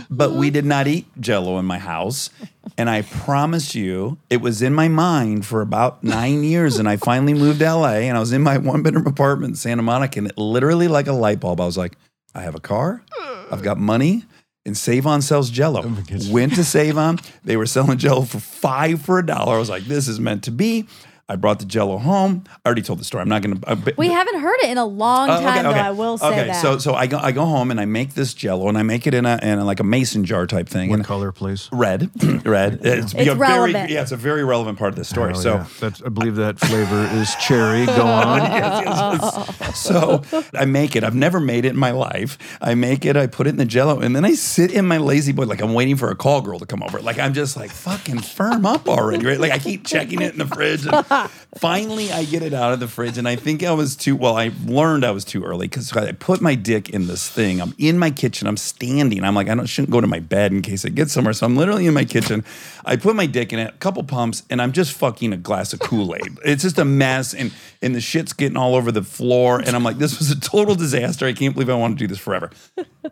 but we did not eat jello in my house. And I promise you, it was in my mind for about nine years. And I finally moved to LA and I was in my one bedroom apartment in Santa Monica. And it literally, like a light bulb, I was like, I have a car, I've got money. And Sav-On sells Jello. Oh Went to Sav-On. They were selling Jello for five for a dollar. I was like, "This is meant to be." I brought the Jello home. I already told the story. I'm not going uh, to. We haven't heard it in a long Oh, time, though. I will say okay, that. so so I go I go home and I make this Jello and I make it in a in a, like a mason jar type thing. What and color, please? red, red. It's, a relevant. Very, yeah, it's a very relevant part of the story. Hell so. yeah. That's, I believe that flavor is cherry. Go on. Yes, yes, yes. So I make it. I've never made it in my life. I make it. I put it in the Jello, and then I sit in my La-Z-Boy like I'm waiting for a call girl to come over. Like I'm just like fucking firm up already, right? Like I keep checking it in the fridge. And finally, I get it out of the fridge, and I think I was too. Well, I learned I was too early because I put my dick in this thing. I'm in my kitchen. I'm standing. I'm like I don't shouldn't go to my bed in case it gets somewhere. So I'm literally in my kitchen. I put my dick in it, a couple pumps, and I'm just fucking a glass of Kool Aid. It's just a mess, and and the shit's getting all over the floor. And I'm like, this was a total disaster. I can't believe I want to do this forever.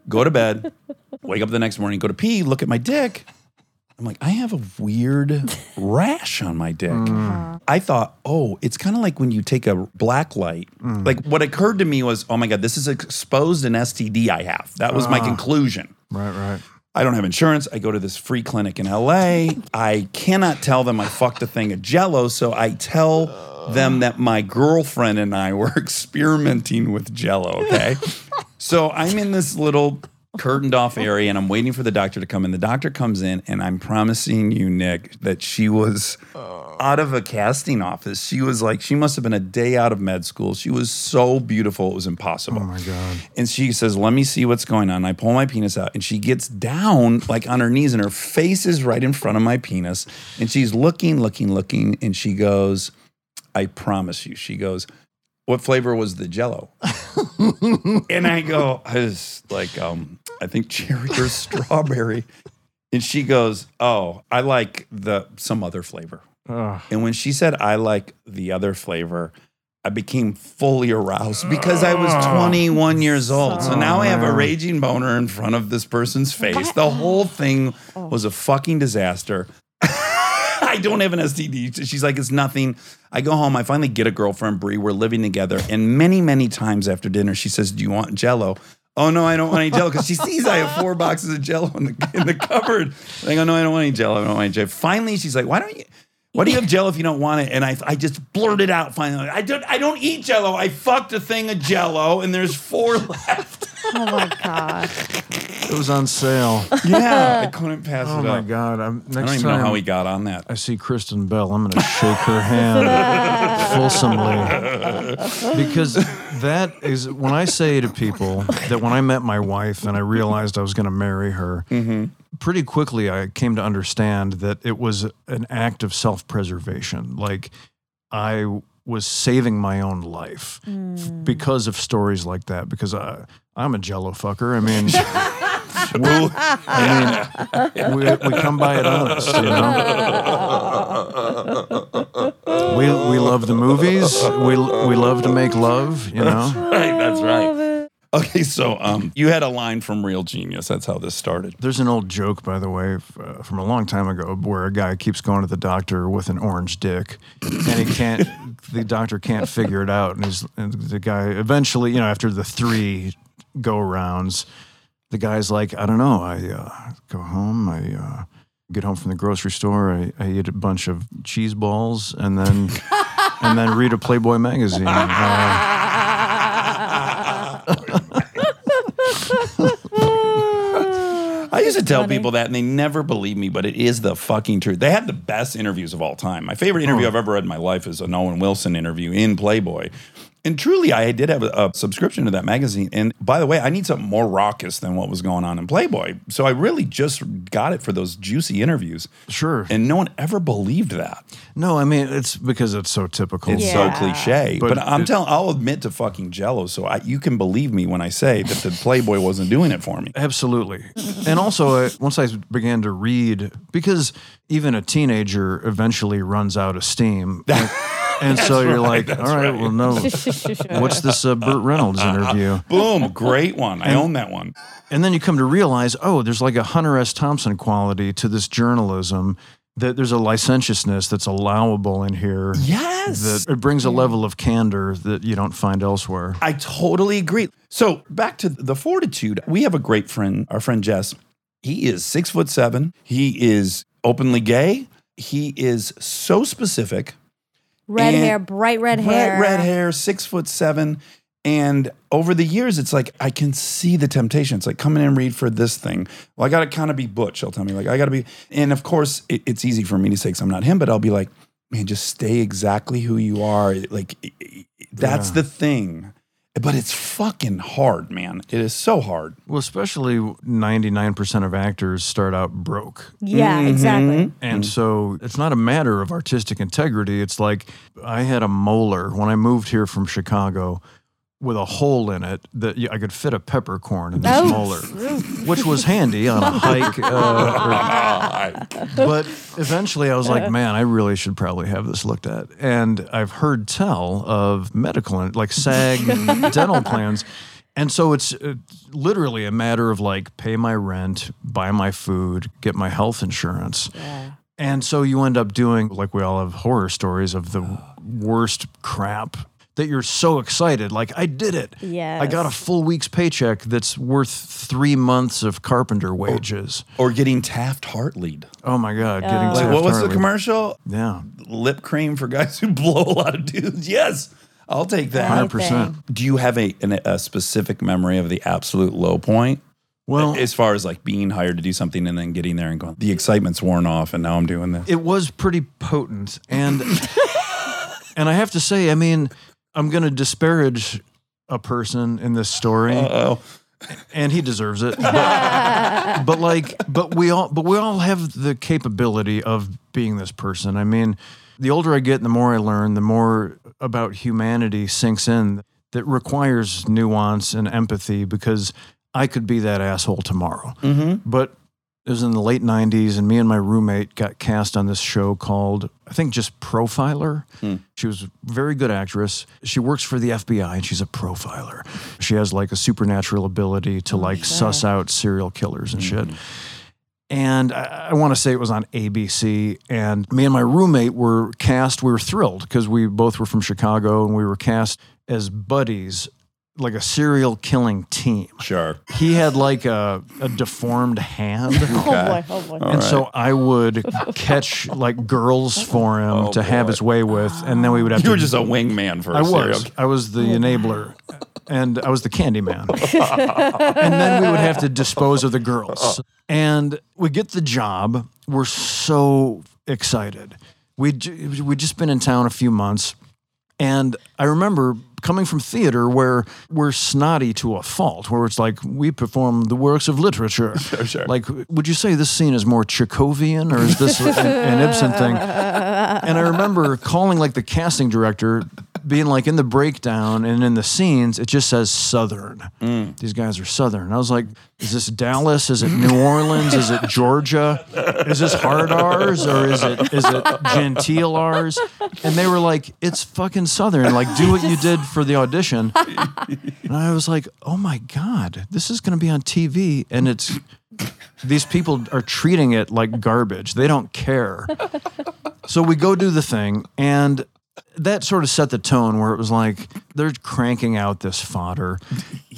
Go to bed, wake up the next morning, go to pee, look at my dick. I'm like, I have a weird rash on my dick. Mm. Uh-huh. I thought, oh, it's kind of like when you take a black light. Mm. Like what occurred to me was, oh my God, this is exposed an STD I have. That was my ah. conclusion. Right, right. I don't have insurance. I go to this free clinic in LA. I cannot tell them I fucked a thing of jello. So I tell them that my girlfriend and I were experimenting with jello. Okay. so I'm in this little curtained off area and I'm waiting for the doctor to come in. The doctor comes in and I'm promising you, Nick, that she was out of a casting office. She was like, she must have been a day out of med school. She was so beautiful. It was impossible. Oh my God. And she says, Let me see what's going on. I pull my penis out and she gets down like on her knees and her face is right in front of my penis. And she's looking, looking, looking. And she goes, I promise you. She goes, What flavor was the jello? and I go, I was like, um, I think cherry or strawberry. And she goes, Oh, I like the some other flavor. Ugh. And when she said, I like the other flavor, I became fully aroused because I was 21 years old. So now I have a raging boner in front of this person's face. The whole thing was a fucking disaster. I don't have an STD. She's like, it's nothing. I go home. I finally get a girlfriend, Brie. We're living together. And many, many times after dinner, she says, Do you want jello? Oh no, I don't want any jello because she sees I have four boxes of jello in the in the cupboard. I go, no, I don't want any jello. I don't want any jello. Finally, she's like, why don't you? Why do you have jello if you don't want it? And I, I just blurted out finally. I don't, I don't eat jello. I fucked a thing of jello, and there's four left. Oh my god. It was on sale. Yeah, I couldn't pass it on. Oh it my up. God. I'm, next I don't even time know how we got on that. I see Kristen Bell, I'm going to shake her hand fulsomely. Because that is when I say to people that when I met my wife and I realized I was going to marry her, mm-hmm. pretty quickly I came to understand that it was an act of self preservation. Like I was saving my own life f- because of stories like that. Because I, I'm a jello fucker. I mean, we, I mean, we, we come by it honest, you know. We we love the movies. We we love to make love, you know. Right, that's right. Okay, so um, you had a line from Real Genius. That's how this started. There's an old joke, by the way, uh, from a long time ago, where a guy keeps going to the doctor with an orange dick, and he can't. the doctor can't figure it out, and, he's, and the guy eventually, you know, after the three go rounds, the guy's like, I don't know. I uh, go home. I uh, get home from the grocery store. I, I eat a bunch of cheese balls, and then and then read a Playboy magazine. Uh, I used to tell people that, and they never believe me, but it is the fucking truth. They had the best interviews of all time. My favorite interview I've ever read in my life is an Owen Wilson interview in Playboy. And truly, I did have a, a subscription to that magazine. And by the way, I need something more raucous than what was going on in Playboy. So I really just got it for those juicy interviews. sure. And no one ever believed that. no, I mean it's because it's so typical. It's Yeah. so cliche. But, But I'm telling, I'll admit to fucking Jello. So I, you can believe me when I say that the Playboy wasn't doing it for me. Absolutely. And also, uh, once I began to read, because even a teenager eventually runs out of steam. And, so you're like, all right, well, no. What's this uh, Burt Reynolds interview? Boom, great one. I own that one. And then you come to realize, oh, there's like a Hunter S. Thompson quality to this journalism. That there's a licentiousness that's allowable in here. Yes. That it brings a level of candor that you don't find elsewhere. I totally agree. So back to the fortitude. We have a great friend, our friend Jess. He is six foot seven. He is openly gay. He is so specific. Red And- hair, bright red hair. Red, red hair, six foot seven. And over the years, it's like I can see the temptation. It's like come in and read for this thing. Well, I got to kind of be butch. She'll tell me like I got to be. And of course, it, it's easy for me to say because I'm not him. But I'll be like, man, just stay exactly who you are. Like i- i- that's Yeah. the thing. But it's fucking hard, man. It is so hard. Well, especially 99% of actors start out broke. Yeah, mm-hmm. exactly. And so it's not a matter of artistic integrity. It's like I had a molar when I moved here from Chicago with a hole in it that I could fit a peppercorn in this Oh. molar, which was handy on a hike. Uh, or- but eventually I was like, man, I really should probably have this looked at. And I've heard tell of medical, like SAG dental plans. And so it's uh, literally a matter of like pay my rent, buy my food, get my health insurance. And so you end up doing, like we all have horror stories of the worst crap that you're so excited. Like, I did it. Yeah. I got a full week's paycheck that's worth three months of carpenter wages. Or getting Taft Hartleyed. Oh my God. Oh. Getting Like Taft what was the commercial? Yeah. Lip cream for guys who blow a lot of dudes. Yes, I'll take that. 100%. Do you have a an, a specific memory of the absolute low point? Well, as far as like being hired to do something and then getting there and going, the excitement's worn off, and now I'm doing this. it was pretty potent and and i have to say i mean i'm going to disparage a person in this story. Oh, and he deserves it. But, but like but we all but we all have the capability of being this person. I mean the older i get and the more i learn the more about humanity sinks in that requires nuance and empathy because i could be that asshole tomorrow. Mm-hmm. But it was in the late 90s and me and my roommate got cast on this show called i think just profiler. Hmm. She was a very good actress. She works for the fbi and she's a profiler. She has like a supernatural ability to oh like suss out serial killers and hmm. shit. And I, I want to say it was on ABC. And me and my roommate were cast. We were thrilled because we both were from Chicago and we were cast as buddies, like a serial killing team. sure. He had like a, a deformed hand. Oh boy, oh boy. And so I would catch like girls for him Oh, to have his way with, and then we would have You to. were just a wingman for a I serial was. killer. I was the oh, enabler, and I was the candy man. and then we would have to dispose of the girls. And we get the job. We're so excited. We we'd just been in town a few months, and I remember coming from theater where we're snotty to a fault, where it's like we perform the works of literature. sure. Like, would you say this scene is more Chekhovian or is this an, an Ibsen thing? And I remember calling like the casting director being like in the breakdown and in the scenes, it just says Southern. Mm. These guys are Southern. I was like, is this Dallas? Is it New Orleans? Is it Georgia? Is this hard R's or is it is it genteel R's? And they were like, it's fucking Southern. Like, do what you did for the audition. And I was like, oh my God, this is going to be on TV. And it's, these people are treating it like garbage. They don't care. So we go do the thing. And that sort of set the tone where it was like, they're cranking out this fodder.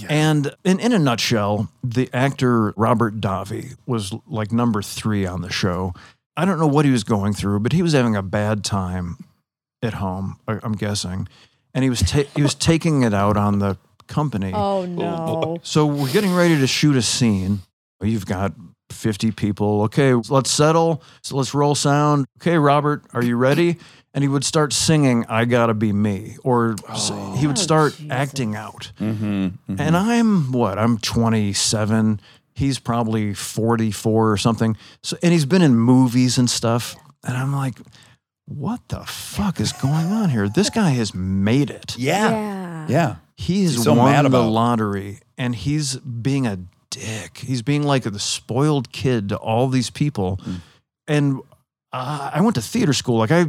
And in, in a nutshell, the actor Robert Davi was like number three on the show. I don't know what he was going through, but he was having a bad time at home, I- I'm guessing. And he was ta- he was taking it out on the company. Oh no. Oh, so we're getting ready to shoot a scene. You've got 50 people. Okay, let's settle. So let's roll sound. Okay, Robert, are you ready? And he would start singing "I Gotta Be Me," or s- he would start acting out. And I'm what? I'm 27. He's probably 44 or something. So, and he's been in movies and stuff. And I'm like, what the fuck is going on here? This guy has made it. Yeah. Yeah. Yeah. He has He's so won mad the lottery and he's being a dick. He's being like the spoiled kid to all these people. Mm. And uh, I went to theater school. Like I,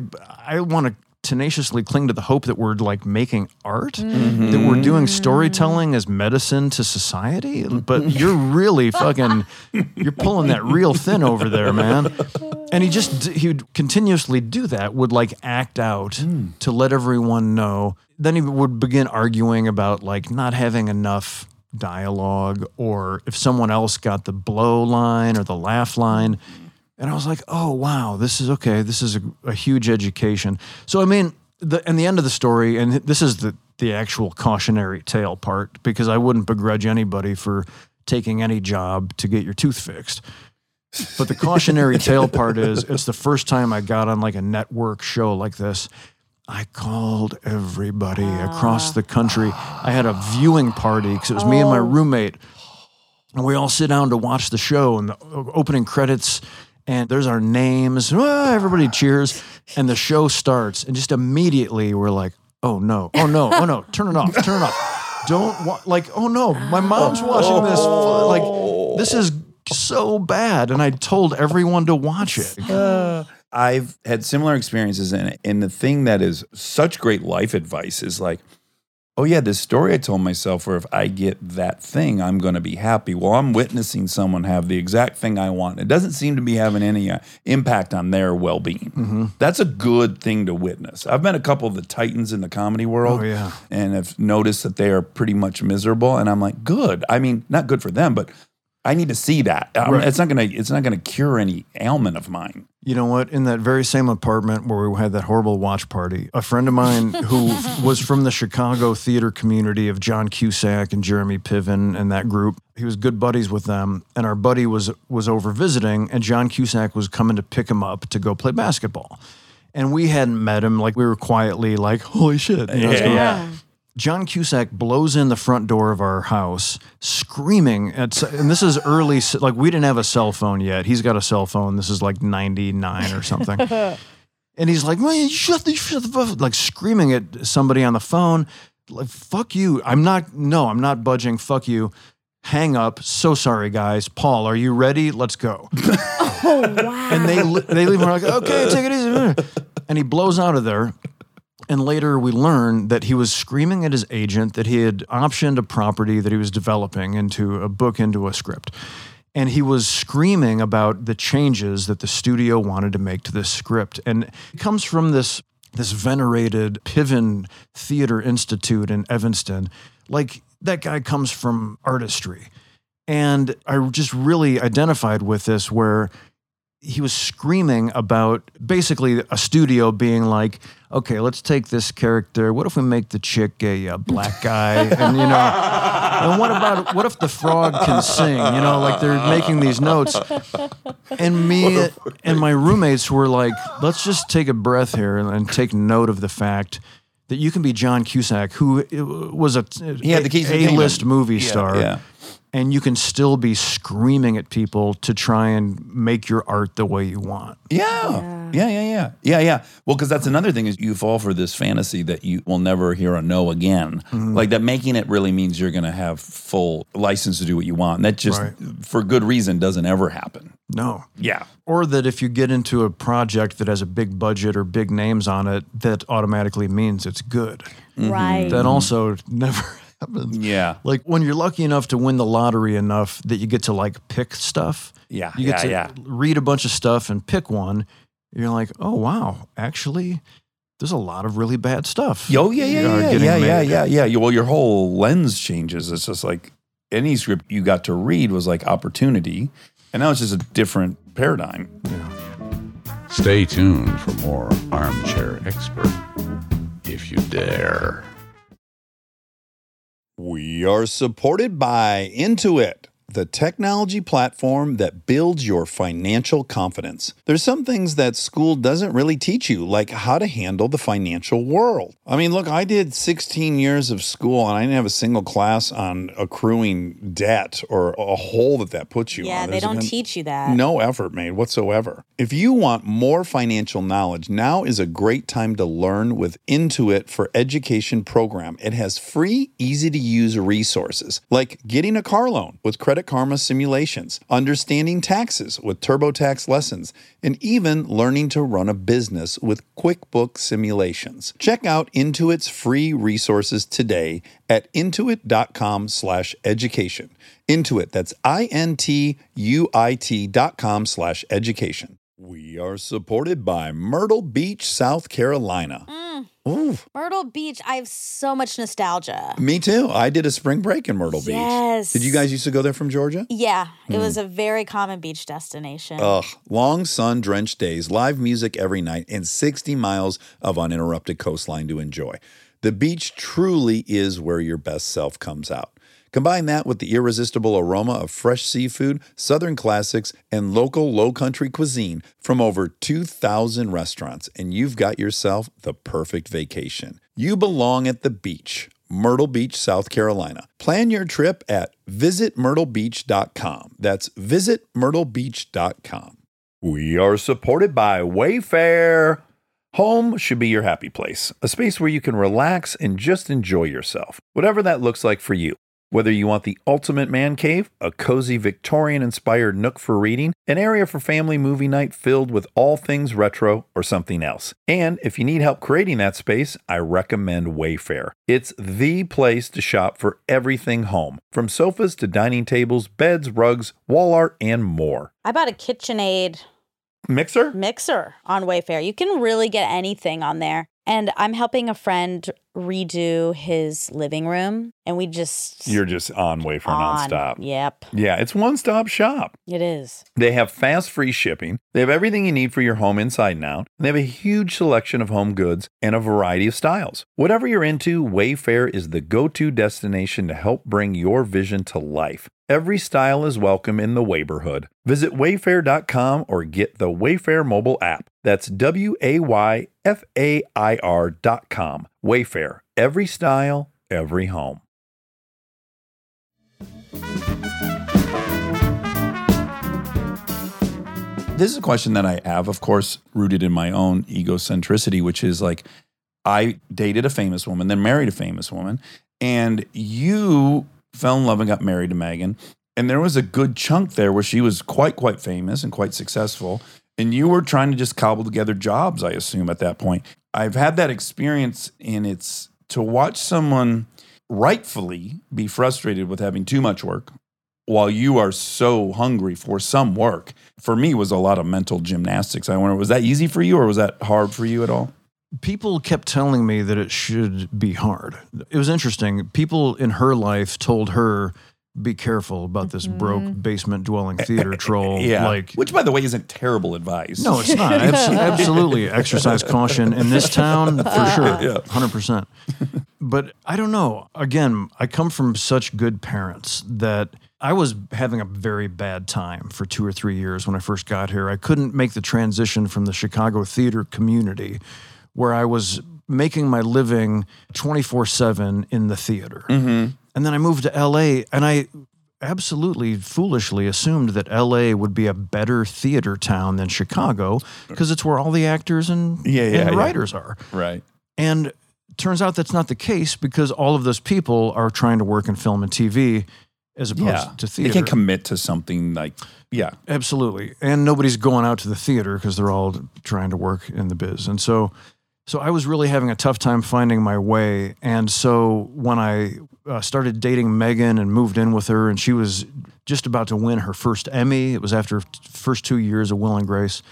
I want to tenaciously cling to the hope that we're like making art, Mm-hmm. that we're doing storytelling as medicine to society. But you're really fucking, you're pulling that real thin over there, man. And he just he would continuously do that. Would like act out Hmm. to let everyone know. Then he would begin arguing about like not having enough dialogue or if someone else got the blow line or the laugh line. And I was like, oh wow, this is okay. This is a, a huge education. So I mean, the and the end of the story, and this is the the actual cautionary tale part, because I wouldn't begrudge anybody for taking any job to get your tooth fixed. But the cautionary tale part is it's the first time I got on like a network show like this. I called everybody across the country. I had a viewing party because it was me and my oh. roommate. And we all sit down to watch the show and the uh, opening credits and there's our names. Everybody cheers and the show starts and just immediately we're like, "Oh no. Oh no. Oh no. Turn it off. Turn it off." Don't wa- like, "Oh no, my mom's watching this." Like this is so bad and I told everyone to watch it. Uh, I've had similar experiences in it. And the thing that is such great life advice is like, oh, yeah, this story I told myself where if I get that thing, I'm going to be happy. Well, I'm witnessing someone have the exact thing I want. It doesn't seem to be having any uh, impact on their well being. That's a good thing to witness. I've met a couple of the titans in the comedy world Oh, yeah. and have noticed that they are pretty much miserable. And I'm like, good. I mean, not good for them, but. I need to see that. Um, Right. It's not gonna. It's not gonna cure any ailment of mine. You know what? In that very same apartment where we had that horrible watch party, a friend of mine who was from the Chicago theater community of John Cusack and Jeremy Piven and that group, he was good buddies with them. And our buddy was was over visiting, and John Cusack was coming to pick him up to go play basketball. And we hadn't met him. Like we were quietly like, "Holy shit!" You know, what's going on? John Cusack blows in the front door of our house, screaming at, and this is early, like we didn't have a cell phone yet. He's got a cell phone. This is like 99 or something. and he's like, man, shut the, shut the like screaming at somebody on the phone. Like, fuck you. I'm not, no, I'm not budging. Fuck you. Hang up. So sorry, guys. Paul, are you ready? Let's go. Oh wow. And they, they leave. We're like, okay, take it easy. And he blows out of there. And later we learn that he was screaming at his agent that he had optioned a property that he was developing into a book, into a script. And he was screaming about the changes that the studio wanted to make to this script. And it comes from this this venerated Piven Theater Institute in Evanston. Like that guy comes from artistry. And I just really identified with this where he was screaming about basically a studio being like, okay, let's take this character. What if we make the chick a, uh black guy? And you know, and what about what if the frog can sing? You know, like they're making these notes. And me and my roommates were like, let's just take a breath here and, and take note of the fact that you can be John Cusack, who uh, was a He had the keys to the. A-list movie Yeah, star yeah. And you can still be screaming at people to try and make your art the way you want. Yeah. Yeah, yeah, yeah. Yeah, yeah. Well, because that's another thing is you fall for this fantasy that you will never hear a no again. Mm-hmm. Like that making it really means you're going to have full license to do what you want. And that just, Right. for good reason, doesn't ever happen. No. Yeah. Or that if you get into a project that has a big budget or big names on it, that automatically means it's good. Mm-hmm. Right. That also never happens. Yeah. Like when you're lucky enough to win the lottery enough that you get to like pick stuff. Yeah, You get yeah, to yeah. read a bunch of stuff and pick one. You're like, oh wow, actually, there's a lot of really bad stuff. Oh, yeah, yeah, yeah, yeah, yeah, made. yeah, yeah, yeah. Well, your whole lens changes. It's just like any script you got to read was like opportunity. And now it's just a different paradigm. Stay tuned for more Armchair Expert, if you dare. We are supported by Intuit, the technology platform that builds your financial confidence. There's some things that school doesn't really teach you, like how to handle the financial world. I mean, look, I did 16 years of school and I didn't have a single class on accruing debt or a hole that that puts you Yeah, on. they don't teach you that. No effort made whatsoever. If you want more financial knowledge, now is a great time to learn with Intuit for Education program. It has free, easy to use resources like getting a car loan with Credit Karma simulations, understanding taxes with TurboTax lessons, and even learning to run a business with QuickBooks simulations. Check out Intuit's free resources today at intuit.com/education. Intuit, that's I N T U I T dot com slash education. We are supported by Myrtle Beach, South Carolina. Mm. Ooh, Myrtle Beach, I have so much nostalgia. me too. I did a spring break in Myrtle Beach. Yes. Did you guys used to go there from Georgia? Yeah, it Hmm. was a very common beach destination. Ugh, long sun drenched days, live music every night, and 60 miles of uninterrupted coastline to enjoy. The beach truly is where your best self comes out. Combine that with the irresistible aroma of fresh seafood, southern classics, and local low country cuisine from over 2,000 restaurants, and you've got yourself the perfect vacation. You belong at the beach. Myrtle Beach, South Carolina. Plan your trip at visitmyrtlebeach.com. That's visitmyrtlebeach.com. We are supported by Wayfair. Home should be your happy place, a space where you can relax and just enjoy yourself, whatever that looks like for you. Whether you want the ultimate man cave, a cozy Victorian inspired nook for reading, an area for family movie night filled with all things retro, or something else. And if you need help creating that space, I recommend Wayfair. It's the place to shop for everything home, from sofas to dining tables, beds, rugs, wall art, and more. I bought a KitchenAid Mixer? mixer on Wayfair. You can really get anything on there. And I'm helping a friend redo his living room, and we just You're just on Wayfair on. nonstop. Yep, Yeah, it's one stop shop. it is. They have fast, free shipping. They have everything you need for your home inside and out. And they have a huge selection of home goods and a variety of styles. Whatever you're into, Wayfair is the go to destination to help bring your vision to life. Every style is welcome in the neighborhood. Visit wayfair.com or get the Wayfair mobile app. That's W A Y F A I R.com. Wayfair, every style, every home. This is a question that I have, of course, rooted in my own egocentricity, which is like I dated a famous woman, then married a famous woman, and you fell in love and got married to Megan. And there was a good chunk there where she was quite, quite famous and quite successful. And you were trying to just cobble together jobs, I assume, at that point. I've had that experience, and it's to watch someone rightfully be frustrated with having too much work while you are so hungry for some work. For me, was a lot of mental gymnastics. I wonder, was that easy for you or was that hard for you at all? people kept telling me that it should be hard. It was interesting. People in her life told her, "Be careful about this mm-hmm. broke basement dwelling eh, eh, theater eh, troll." yeah. like which by the way isn't terrible advice. no, it's not. Abs- absolutely, exercise caution in this town for sure. Yeah. hundred percent. But I don't know. Again, I come from such good parents that. I was having a very bad time for two or three years when I first got here. I couldn't make the transition from the Chicago theater community, where I was making my living 24 7 in the theater. Mm-hmm. And then I moved to LA and I absolutely foolishly assumed that LA would be a better theater town than Chicago because it's where all the actors and, Yeah, yeah, and yeah. writers are. Right. And turns out that's not the case because all of those people are trying to work in film and TV as opposed Yeah. to theater. They can commit to something like, yeah. Absolutely. And nobody's going out to the theater because they're all trying to work in the biz. And so so I was really having a tough time finding my way. And so when I uh, started dating Megan and moved in with her and she was just about to win her first Emmy, it was after f- first 2 years of Will and Grace.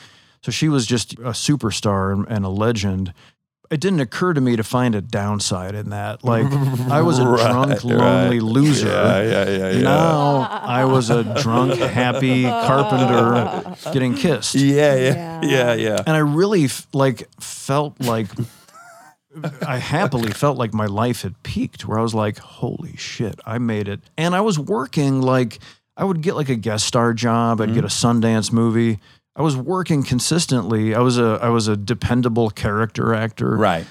So she was just a superstar and, and a legend. It didn't occur to me to find a downside in that. Like I was a drunk, lonely right. loser. Yeah, yeah, yeah, yeah. Now I was a drunk, happy carpenter getting kissed. Yeah, yeah, yeah, yeah. And I really like felt like I happily felt like my life had peaked where I was like, holy shit, I made it. And I was working like I would get like a guest star job, I'd get a Sundance movie. I was working consistently. I was a I was a dependable character actor. Right.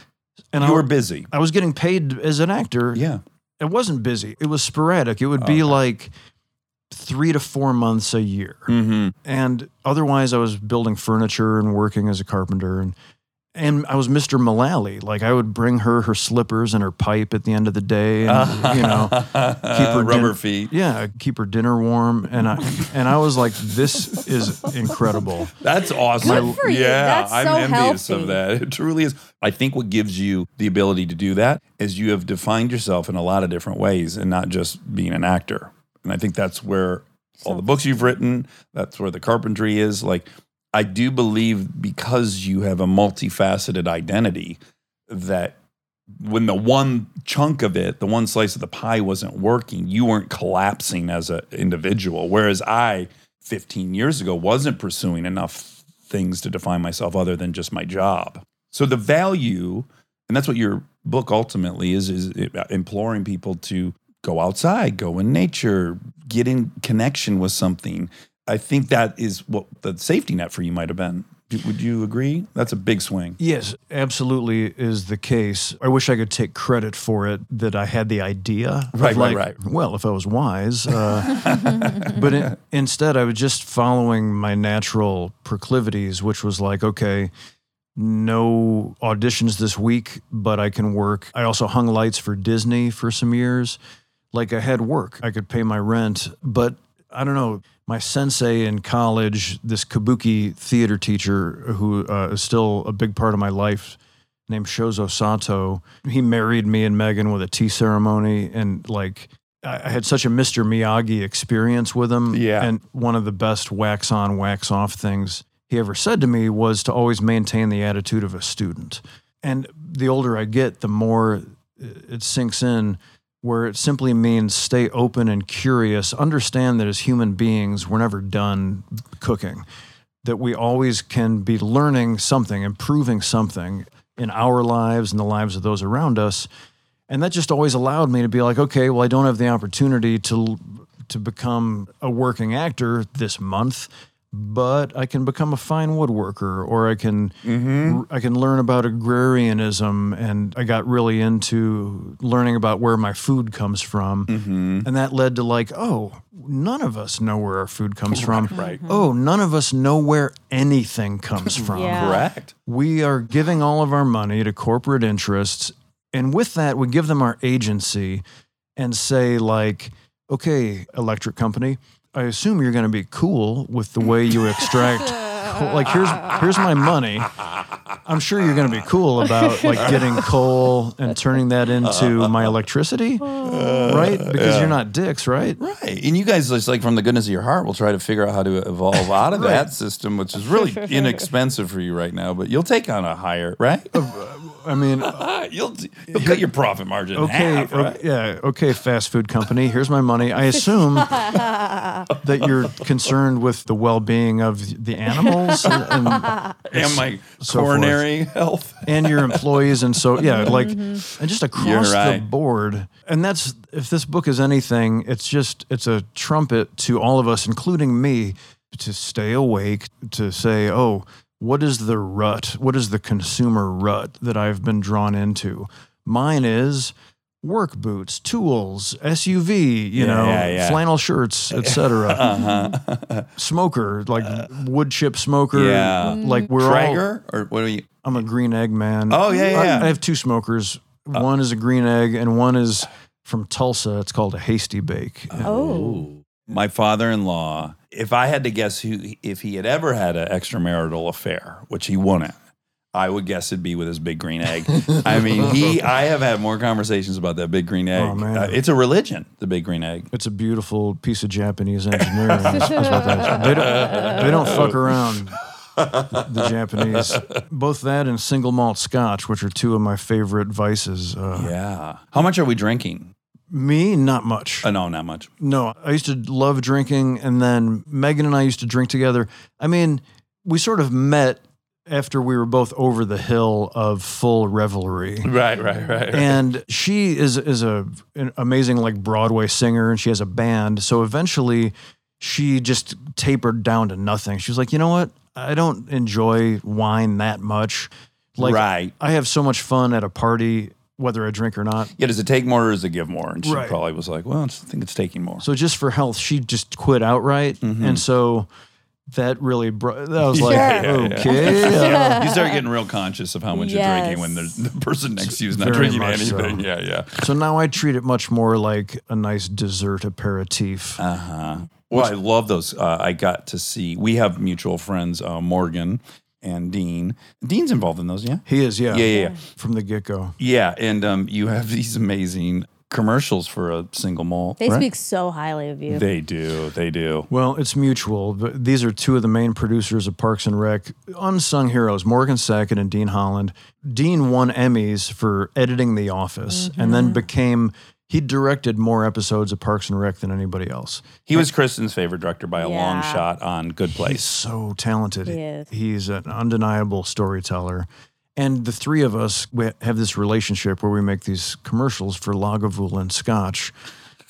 And you I, were busy. I was getting paid as an actor Yeah. it wasn't busy. It was sporadic. It would be like three to four months a year. Mm-hmm. And otherwise, I was building furniture and working as a carpenter. And and I was Mr. Mullally. Like I would bring her her slippers and her pipe at the end of the day, and you know, keep her rubber din- feet. Yeah, keep her dinner warm. And I and I was like, this is incredible. That's awesome. Good for you. Yeah, That's I'm so envious healthy. of that. It truly is. I think what gives you the ability to do that is you have defined yourself in a lot of different ways and not just being an actor. And I think that's where all the books you've written, that's where the carpentry is. Like, I do believe because you have a multifaceted identity that when the one chunk of it, the one slice of the pie wasn't working, you weren't collapsing as an individual. Whereas I, 15 years ago, wasn't pursuing enough things to define myself other than just my job. So the value, and that's what your book ultimately is, is uh, imploring people to go outside, go in nature, get in connection with something. I think that is what the safety net for you might have been. Would you agree? That's a big swing. Yes, absolutely is the case. I wish I could take credit for it that I had the idea. Right, right, like, right. Well, if I was wise. Uh, but in, instead, I was just following my natural proclivities, which was like, okay, no auditions this week, but I can work. I also hung lights for Disney for some years. Like I had work, I could pay my rent, but I don't know. My sensei in college, this kabuki theater teacher who uh, is still a big part of my life, named Shozo Sato, he married me and Megan with a tea ceremony. And like, I had such a Mr. Miyagi experience with him. Yeah. And one of the best wax on, wax off things he ever said to me was to always maintain the attitude of a student. And the older I get, the more it sinks in where it simply means stay open and curious. Understand that as human beings, we're never done cooking, that we always can be learning something, improving something in our lives and the lives of those around us. And that just always allowed me to be like, okay, well, I don't have the opportunity to to become a working actor this month, but I can become a fine woodworker, or I can mm-hmm. I can learn about agrarianism, and I got really into learning about where my food comes from, mm-hmm. and that led to like, oh, none of us know where our food comes from. right. Mm-hmm. Oh, none of us know where anything comes from Yeah. Correct. we are giving all of our money to corporate interests and with that we give them our agency and say like okay electric company i assume you're going to be cool with the way you extract like here's here's my money i'm sure you're going to be cool about like getting coal and turning that into my electricity right because you're not dicks right Right. And you guys, just like from the goodness of your heart, will try to figure out how to evolve out of that system, which is really inexpensive for you right now, but you'll take on a higher, right? Uh, i mean you'll, you'll cut your profit margin in okay, half, right? okay, yeah, okay, fast food company. Here's my money. I assume that you're concerned with the well-being of the animals and, and, And my so coronary health. and your employees, and so yeah, like, mm-hmm. and just across the board. And that's if this book is anything, it's just it's a trumpet to all of us, including me, to stay awake, to say, oh. What is the rut? What is the consumer rut that I've been drawn into? Mine is work boots, tools, SUV, you Yeah, know, yeah, yeah. flannel shirts, etc. Uh-huh. Smoker, like uh, wood chip smoker. Yeah. Uh, like we're all. Traeger or what are you? I'm a green egg man. Oh, yeah, yeah, I- yeah. I, have two smokers. Uh. One is a green egg, and one is from Tulsa. It's called a hasty bake. Oh. My father-in-law. If I had to guess who, if he had ever had an extramarital affair, which he wouldn't, I would guess it'd be with his big green egg. I mean, he. I have had more conversations about that big green egg. Oh, man. Uh, it's a religion, the big green egg. It's a beautiful piece of Japanese engineering. is- is what that is. They don't, they don't fuck around. The Japanese, both that and single malt Scotch, which are two of my favorite vices. Uh, Yeah. How much are we drinking? Me, not much. Uh, no, not much. No, I used to love drinking, and then Megan and I used to drink together. I mean, we sort of met after we were both over the hill of full revelry. Right, right, right. and she is is a an amazing like Broadway singer, and she has a band. So eventually, she just tapered down to nothing. She was like, you know what? I don't enjoy wine that much. Like, right. I have so much fun at a party, whether I drink or not. Yeah, does it take more or does it give more? And she Right. probably was like, well, I think it's taking more. So just for health, she just quit outright, Mhm. and so that really brought. That was like, Yeah, yeah, yeah. okay, uh, you start getting real conscious of how much you're drinking when Yes. there's, the person next to you is not Very drinking much so. anything. Yeah, yeah. so now I treat it much more like a nice dessert aperitif. Uh huh. Well, I love those. Uh, I got to see. We have mutual friends, uh, Morgan and Dean. Dean's involved in those, yeah. he is, yeah, Yeah, yeah, yeah. from the get go. Yeah, and um, you have these amazing commercials for a single malt. They right? speak so highly of you. They do. They do. Well, it's mutual. But these are two of the main producers of Parks and Rec, unsung heroes, Morgan Sackett and Dean Holland. Dean won Emmys for editing The Office and then became he directed more episodes of Parks and Rec than anybody else. He was Kristen's favorite director by a long shot on Good He's Place. so talented. He is. He's an undeniable storyteller. And the three of us we have this relationship where we make these commercials for Lagavulin Scotch,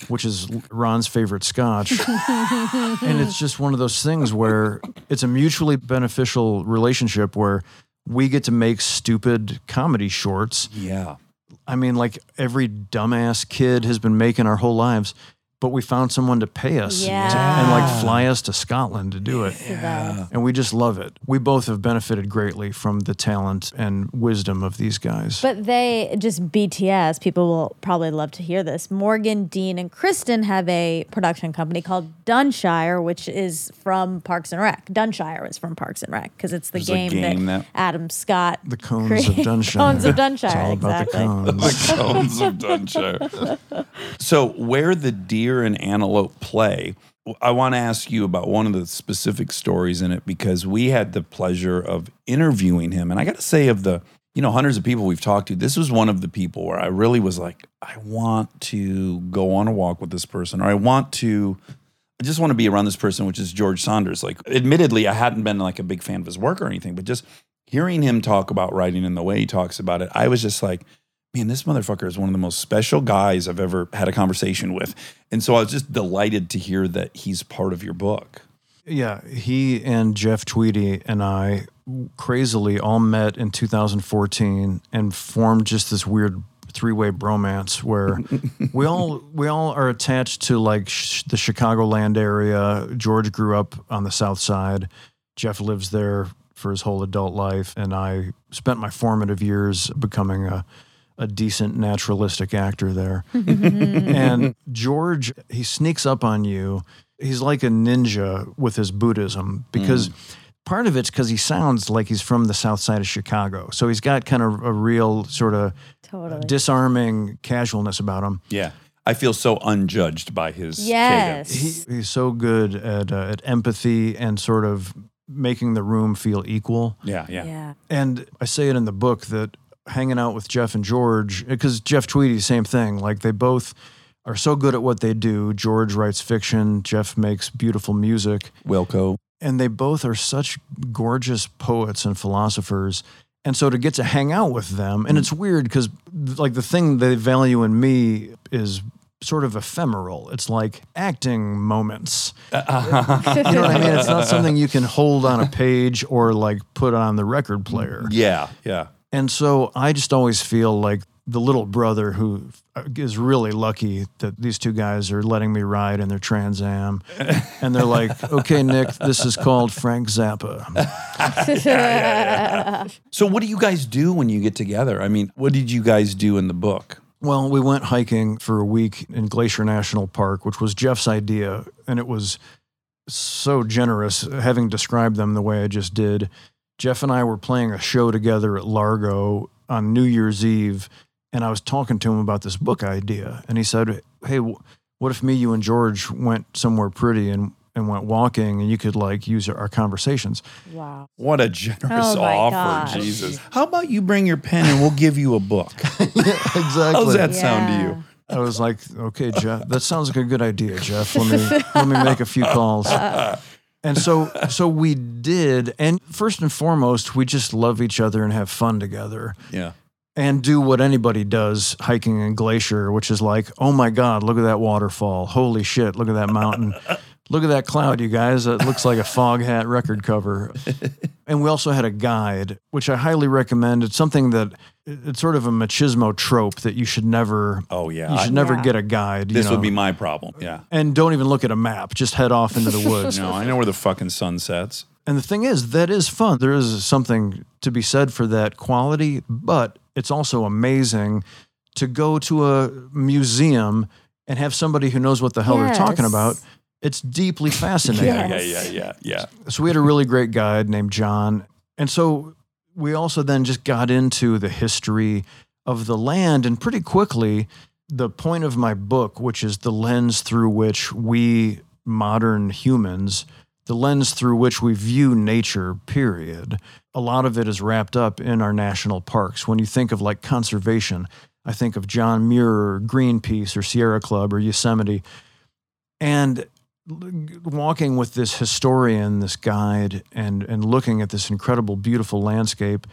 which is Ron's favorite Scotch. and it's just one of those things where it's a mutually beneficial relationship where we get to make stupid comedy shorts. Yeah. I mean, like every dumbass kid has been making our whole lives, but we found someone to pay us to- and like fly us to Scotland to do it. The best. And we just love it. We both have benefited greatly from the talent and wisdom of these guys. But they just BTS. People will probably love to hear this. Morgan, Dean, and Kristen have a production company called Dunshire, which is from Parks and Rec. Dunshire is from Parks and Rec because it's the game, game that, that- Adam Scott. the cones created. of Dunshire. Cones of Dunshire, It's all about exactly. the cones. the cones of Dunshire. So, where the deer and antelope play, I want to ask you about one of the specific stories in it because we had the pleasure of interviewing him. And I got to say, of the you know hundreds of people we've talked to, this was one of the people where I really was like, I want to go on a walk with this person, or I want to. I just want to be around this person, which is George Saunders. Like, admittedly, I hadn't been like a big fan of his work or anything, but just hearing him talk about writing and the way he talks about it, I was just like, man, this motherfucker is one of the most special guys I've ever had a conversation with. And so I was just delighted to hear that he's part of your book. Yeah, he and Jeff Tweedy and I crazily all met in 2014 and formed just this weird three-way bromance where we all we all are attached to like sh- the Chicagoland area. George grew up on the South Side. Jeff lives there for his whole adult life, and I spent my formative years becoming a a decent naturalistic actor there. and George, he sneaks up on you. He's like a ninja with his Buddhism because part of it's because he sounds like he's from the south side of Chicago. So he's got kind of a real sort of Totally. disarming casualness about him. Yeah. I feel so unjudged by his Yes. He, he's so good at, uh, at empathy and sort of making the room feel equal. Yeah, yeah. yeah. And I say it in the book that hanging out with Jeff and George, because Jeff Tweedy, same thing. Like they both are so good at what they do. George writes fiction, Jeff makes beautiful music, Wilco. and they both are such gorgeous poets and philosophers. And so to get to hang out with them, and it's weird because like the thing they value in me is sort of ephemeral. It's like acting moments. Uh-huh. You know what I mean? It's not something you can hold on a page or like put on the record player. Yeah, yeah. And so I just always feel like the little brother who uh, is really lucky that these two guys are letting me ride in their Trans Am. And they're like, okay, Nick, this is called Frank Zappa. So, what do you guys do when you get together? I mean, what did you guys do in the book? Well, we went hiking for a week in Glacier National Park, which was Jeff's idea. And it was so generous having described them the way I just did. Jeff and I were playing a show together at Largo on New Year's Eve. And I was talking to him about this book idea. And he said, Hey, wh- what if me, you, and George went somewhere pretty and, and went walking and you could like use our conversations? Wow. What a generous Oh my offer, gosh. Jesus. How about you bring your pen and we'll give you a book? exactly. How's that sound to you? I was like, okay, Jeff, that sounds like a good idea, Jeff. Let me let me make a few calls. And so so we did, and first and foremost, we just love each other and have fun together. Yeah. And do what anybody does hiking in glacier, which is like, oh my God, look at that waterfall. Holy shit, look at that mountain. Look at that cloud, you guys. It looks like a Foghat record cover. And we also had a guide, which I highly recommend. It's something that it's sort of a machismo trope that you should never Oh, yeah. you I- should never Yeah. get a guide. you this would be my problem. Yeah. and don't even look at a map. Just head off into the woods. No, I know where the fucking sun sets. And the thing is, that is fun. There is something to be said for that quality, but it's also amazing to go to a museum and have somebody who knows what the hell they're talking about. It's deeply fascinating. Yeah, Yes. yeah, yeah, yeah, yeah. So we had a really great guide named John. And so we also then just got into the history of the land. And pretty quickly, the point of my book, which is the lens through which we modern humans, the lens through which we view nature, period, a lot of it is wrapped up in our national parks. When you think of like conservation, I think of John Muir or Greenpeace or Sierra Club or Yosemite. And walking with this historian, this guide, and and looking at this incredible, beautiful landscape,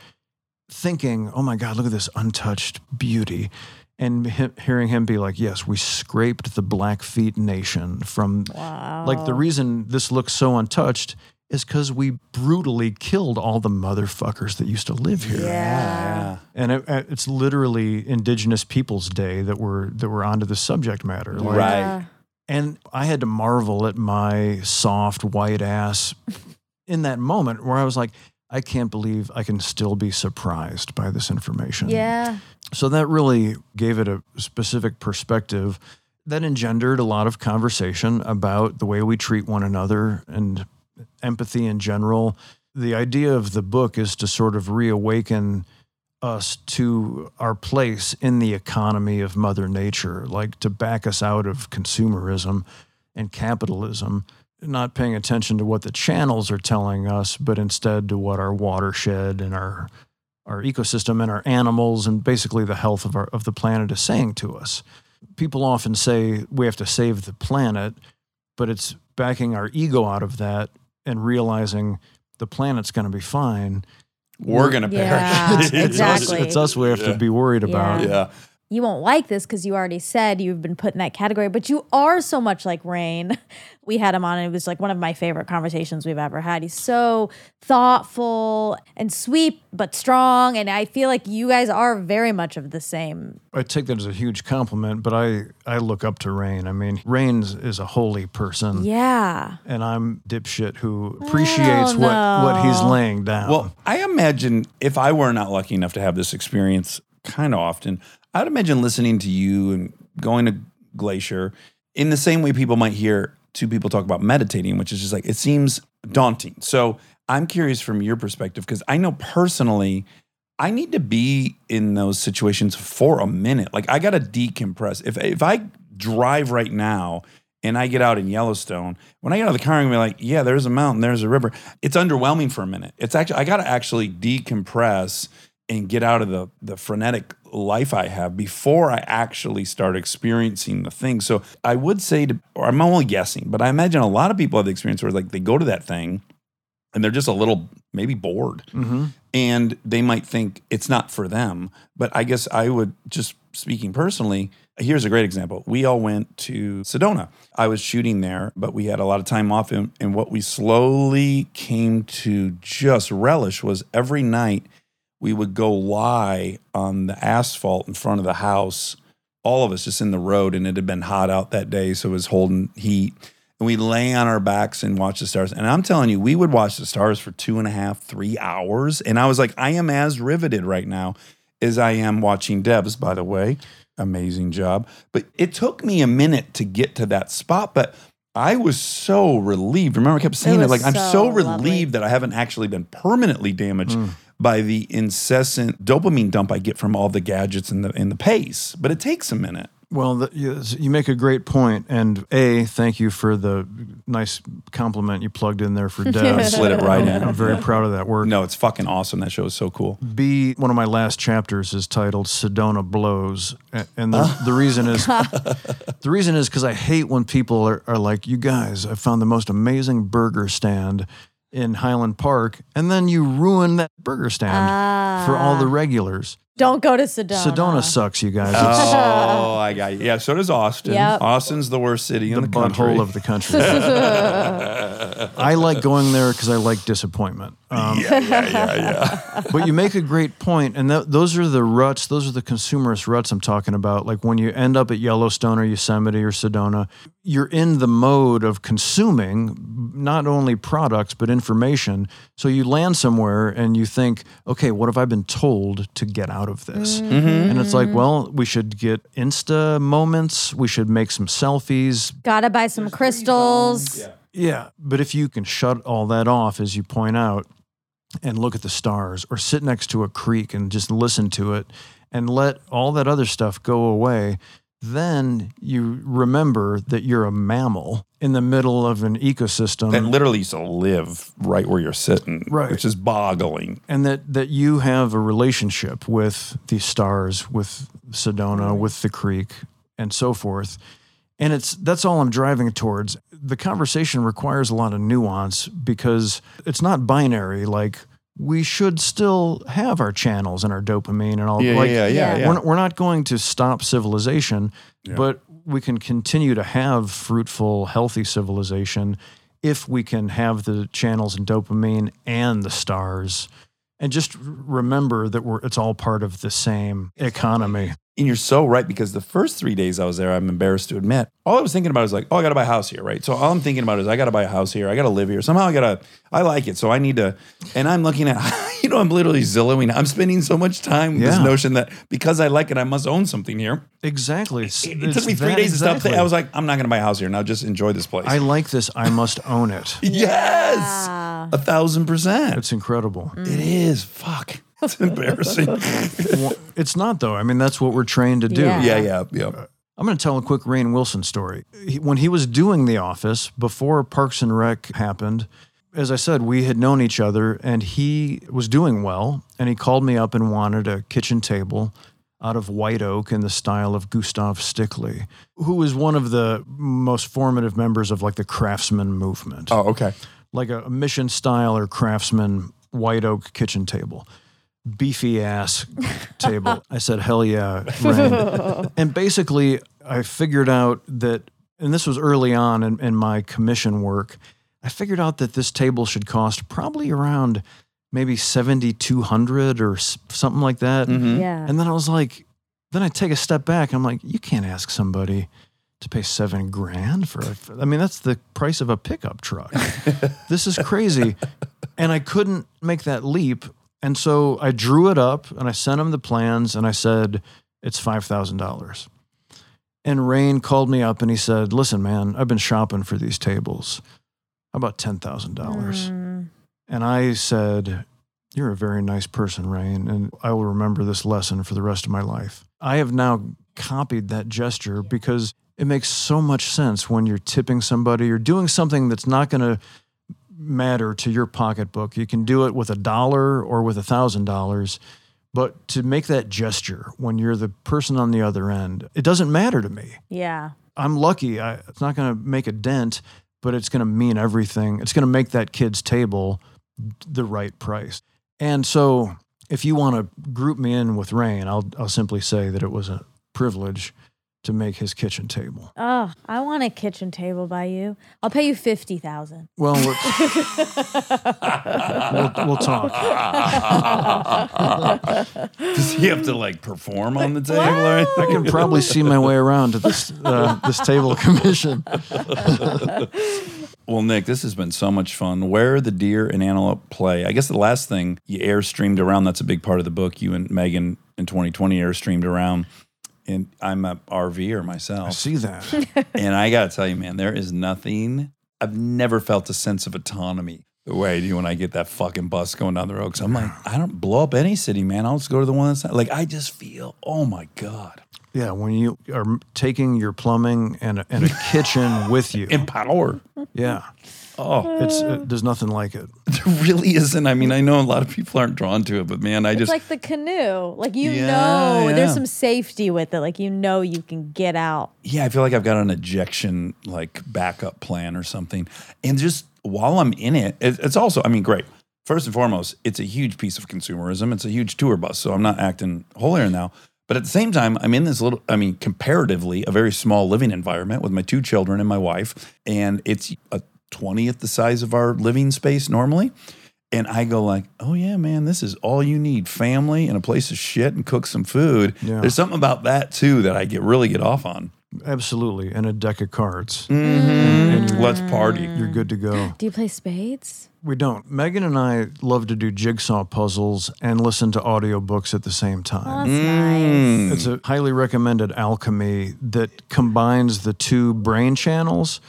thinking, "Oh my God, look at this untouched beauty," and he- hearing him be like, "Yes, we scraped the Blackfeet Nation from Wow. like the reason this looks so untouched." Is because we brutally killed all the motherfuckers that used to live here, Yeah. and it, it's literally Indigenous Peoples Day that we're that we're onto the subject matter. Like, Right. And I had to marvel at my soft white ass in that moment where I was like, I can't believe I can still be surprised by this information. Yeah. So that really gave it a specific perspective that engendered a lot of conversation about the way we treat one another and empathy in general. The idea of the book is to sort of reawaken us to our place in the economy of Mother Nature, like to back us out of consumerism and capitalism, not paying attention to what the channels are telling us, but instead to what our watershed and our our ecosystem and our animals and basically the health of our of the planet is saying to us. People often say we have to save the planet, but it's backing our ego out of that and realizing the planet's going to be fine. We're going to Yeah, perish. It's us, Exactly. it's us we have Yeah. to be worried about. yeah. You won't like this because you already said you've been put in that category, but you are so much like Rainn. We had him on, and it was like one of my favorite conversations we've ever had. He's so thoughtful and sweet, but strong. And I feel like you guys are very much of the same. I take that as a huge compliment, but I, I look up to Rainn. I mean, Rainn is a holy person. Yeah. And I'm dipshit who appreciates what, what he's laying down. Well, I imagine if I were not lucky enough to have this experience kind of often, I'd imagine listening to you and going to Glacier in the same way people might hear two people talk about meditating, which is just like, it seems daunting. So I'm curious from your perspective, because I know personally, I need to be in those situations for a minute. Like I got to decompress. If, if I drive right now and I get out in Yellowstone, when I get out of the car, I'm gonna be like, yeah, there's a mountain, there's a river. It's underwhelming for a minute. It's actually, I got to actually decompress and get out of the, the frenetic life I have before I actually start experiencing the thing. So I would say to, or I'm only guessing, but I imagine a lot of people have the experience where like they go to that thing and they're just a little maybe bored hmm and they might think it's not for them. But I guess I would just speaking personally, here's a great example. We all went to Sedona. I was shooting there, but we had a lot of time off. And, and what we slowly came to just relish was every night we would go lie on the asphalt in front of the house, all of us just in the road, and it had been hot out that day, so it was holding heat. And we'd lay on our backs and watch the stars. And I'm telling you, we would watch the stars for two and a half, three hours. And I was like, I am as riveted right now as I am watching Devs, by the way. Amazing job. But it took me a minute to get to that spot. But I was so relieved. Remember, I kept saying it, was like, I'm so so lovely. relieved that I haven't actually been permanently damaged mm. By the incessant dopamine dump I get from all the gadgets and the in the pace. But it takes a minute. Well, the, you make a great point, and a thank you for the nice compliment you plugged in there for Deb. Slid it right in. I'm very proud of that work. No, it's fucking awesome. That show is so cool. B, one of my last chapters is titled Sedona Blows. And the, the reason is the reason is because I hate when people are, are like, you guys, I found the most amazing burger stand in Highland Park, and then you ruin that burger stand for all the ah. regulars. Don't go to Sedona. Sedona sucks, you guys. It's Oh, I got you. Yeah, so does Austin. Yep. Austin's the worst city in the the, country. butthole of the country. I like going there because I like disappointment. Um, yeah, yeah, yeah, yeah. but you make a great point, and th- those are the ruts. Those are the consumerist ruts I'm talking about. Like when you end up at Yellowstone or Yosemite or Sedona, you're in the mode of consuming not only products but information. So you land somewhere and you think, okay, what have I been told to get out of this? Mm-hmm. And it's like, mm-hmm. well, we should get Insta moments. We should make some selfies. Gotta buy some crystals. Yeah, but if you can shut all that off, as you point out, and look at the stars, or sit next to a creek and just listen to it, and let all that other stuff go away, then you remember that you're a mammal in the middle of an ecosystem. that literally used to live right where you're sitting, Right. which is boggling. and that that you have a relationship with the stars, with Sedona, with the creek, and so forth. And it's that's all I'm driving towards. The conversation requires a lot of nuance because it's not binary. Like we should still have our channels and our dopamine and all. Yeah, like, yeah, yeah, Yeah. yeah. We're, we're not going to stop civilization, but we can continue to have fruitful, healthy civilization if we can have the channels and dopamine and the stars and just remember that we're it's all part of the same economy. And you're so right because the first three days I was there, I'm embarrassed to admit, all I was thinking about is like, oh, I got to buy a house here, right? So all I'm thinking about is I got to buy a house here. I got to live here. Somehow I got to, I like it. So I need to, and I'm looking at, you know, I'm literally Zillowing. I'm spending so much time with this notion that because I like it, I must own something here. Exactly. It's- It, it took me three that days to stop. Thinking. I was like, I'm not going to buy a house here. Now just enjoy this place. I like this. I must own it. yes. A thousand percent. It's incredible. It is. Fuck. It's embarrassing. Well, it's not though. I mean, that's what we're trained to do. Yeah. yeah, yeah, yeah. I'm going to tell a quick Rainn Wilson story. He, when he was doing The Office, before Parks and Rec happened, as I said, we had known each other and he was doing well. And he called me up and wanted a kitchen table out of white oak in the style of Gustav Stickley, who was one of the most formative members of like the craftsman movement Oh, okay. like a mission style or craftsman white oak kitchen table. Beefy ass table. I said, hell yeah. Rainn. and basically, I figured out that, and this was early on in, in my commission work, I figured out that this table should cost probably around maybe 7,200 or something like that. Mhm. Yeah. And then I was like, then I take a step back. I'm like, you can't ask somebody to pay seven grand for a, I mean, that's the price of a pickup truck. this is crazy. And I couldn't make that leap. And so I drew it up and I sent him the plans and I said, it's $5,000. And Rainn called me up and he said, listen, man, I've been shopping for these tables. How about $10,000? Mm. And I said, You're a very nice person, Rainn, and I will remember this lesson for the rest of my life. I have now copied that gesture because it makes so much sense when you're tipping somebody, you're doing something that's not going to matter to your pocketbook. You can do it with a dollar or with a thousand dollars. But to make that gesture when you're the person on the other end, it doesn't matter to me. Yeah. I'm lucky. I, it's not going to make a dent, but it's going to mean everything. It's going to make that kid's table the right price. And so, if you want to group me in with Rainn, I'll I'll simply say that it was a privilege to make his kitchen table. Oh, I want a kitchen table by you. I'll pay you fifty thousand. Well, let's- we'll, we'll talk. Does he have to like perform on the table? Or? I can probably see my way around to this uh, this table commission. Well, Nick, this has been so much fun. Where the deer and antelope play. I guess the last thing you air streamed around. That's a big part of the book. You and Megan in 2020 air streamed around. And I'm a RVer myself. I myself. see that. and I got to tell you, man, there is nothing. I've never felt a sense of autonomy the way I do when I get that fucking bus going down the road. Because I'm like, I don't blow up any city, man. I'll just go to the one that's like, I just feel, oh my God, Yeah, when you are taking your plumbing and a, and a kitchen with you. empower. Yeah, Oh, it's uh, there's nothing like it. there really isn't. I mean, I know a lot of people aren't drawn to it, but man, I It's just, like the canoe. Like you Yeah, know, yeah. there's some safety with it. Like you know, you can get out. yeah, I feel like I've got an ejection like backup plan or something. And just while I'm in it, it it's also, I mean, great. First and foremost, it's a huge piece of consumerism. It's a huge tour bus. So I'm not acting holier now. But at the same time, I'm in this little, I mean, comparatively, a very small living environment with my two children and my wife. And it's a 20th the size of our living space normally. And I go like, oh yeah, man, this is all you need: family and a place to shit and cook some food. Yeah. There's something about that too that I get really get off on. Absolutely, and a deck of cards. Mm-hmm. Let's party. You're good to go. Do you play spades? We don't. Megan and I love to do jigsaw puzzles and listen to audiobooks at the same Oh, time. that's nice. It's a highly recommended alchemy that combines the two brain channels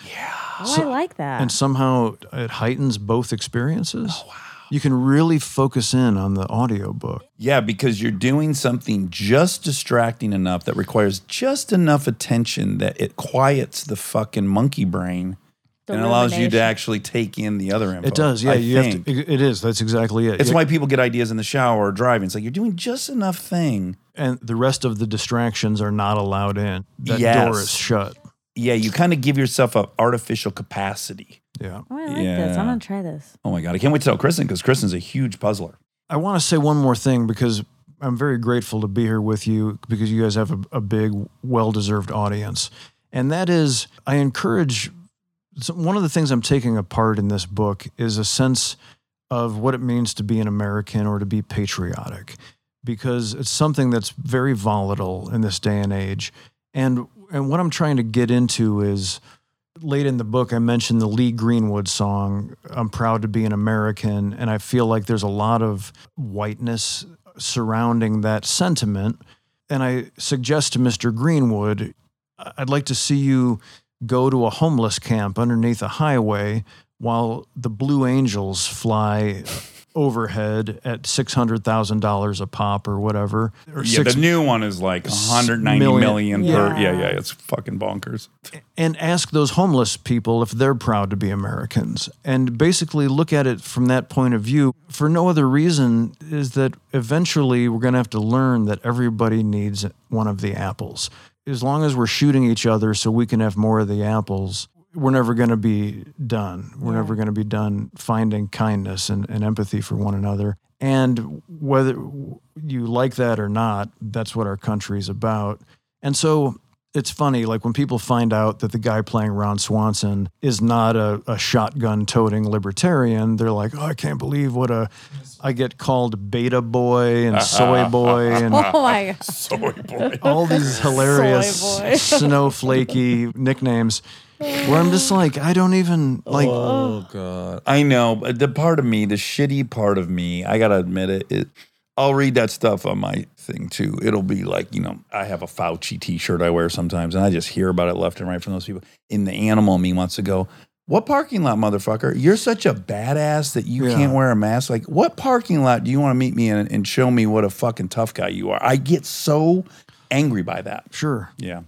Oh, I like that. and somehow it heightens both experiences. Oh, wow. You can really focus in on the audiobook. Yeah, because you're doing something just distracting enough that requires just enough attention that it quiets the fucking monkey brain The and allows you to actually take in the other info. It does, yeah. I you think. have to. It is. That's exactly it. It's Yeah, why people get ideas in the shower or driving. It's like you're doing just enough thing. and the rest of the distractions are not allowed in. That Yes. door is shut. Yeah, you kind of give yourself an artificial capacity. Yeah. Oh, I like this. I'm gonna try this. Oh my god, I can't wait to tell Kristen because Kristen's a huge puzzler. I want to say one more thing because I'm very grateful to be here with you because you guys have a, a big, well deserved audience. And that is, I encourage so one of the things I'm taking apart in this book is a sense of what it means to be an American or to be patriotic because it's something that's very volatile in this day and age. And and what I'm trying to get into is late in the book I mentioned the Lee Greenwood song I'm proud to be an American and I feel like there's a lot of whiteness surrounding that sentiment and I suggest to Mr. Greenwood I'd like to see you go to a homeless camp underneath a highway while the Blue Angels fly overhead at six hundred thousand dollars a pop or whatever. Or Yeah, six the new one is like 190 million. million, per. Yeah. Yeah, yeah, it's fucking bonkers. and ask those homeless people if they're proud to be Americans and basically look at it from that point of view for no other reason is that eventually we're going to have to learn that everybody needs one of the apples. As long as we're shooting each other so we can have more of the apples, we're never going to be done. We're never going to be done finding kindness and, and empathy for one another. And whether you like that or not, that's what our country is about. And so it's funny, like when people find out that the guy playing Ron Swanson is not a, a shotgun toting libertarian, they're like, oh, I can't believe what a. I get called beta boy and soy boy and Oh my god. Soy boy. all these hilarious Soy boy. snowflakey nicknames where I'm just like, I don't even like. Oh god, I know. But the part of me, the shitty part of me, I gotta admit it. it I'll read that stuff on my thing too. It'll be like, you know, I have a Fauci T-shirt I wear sometimes, and I just hear about it left and right from those people. In the animal me wants to go. What parking lot, motherfucker? You're such a badass that you Yeah. can't wear a mask. Like, what parking lot do you want to meet me in and show me what a fucking tough guy you are? I get so angry by that. Sure. Yeah.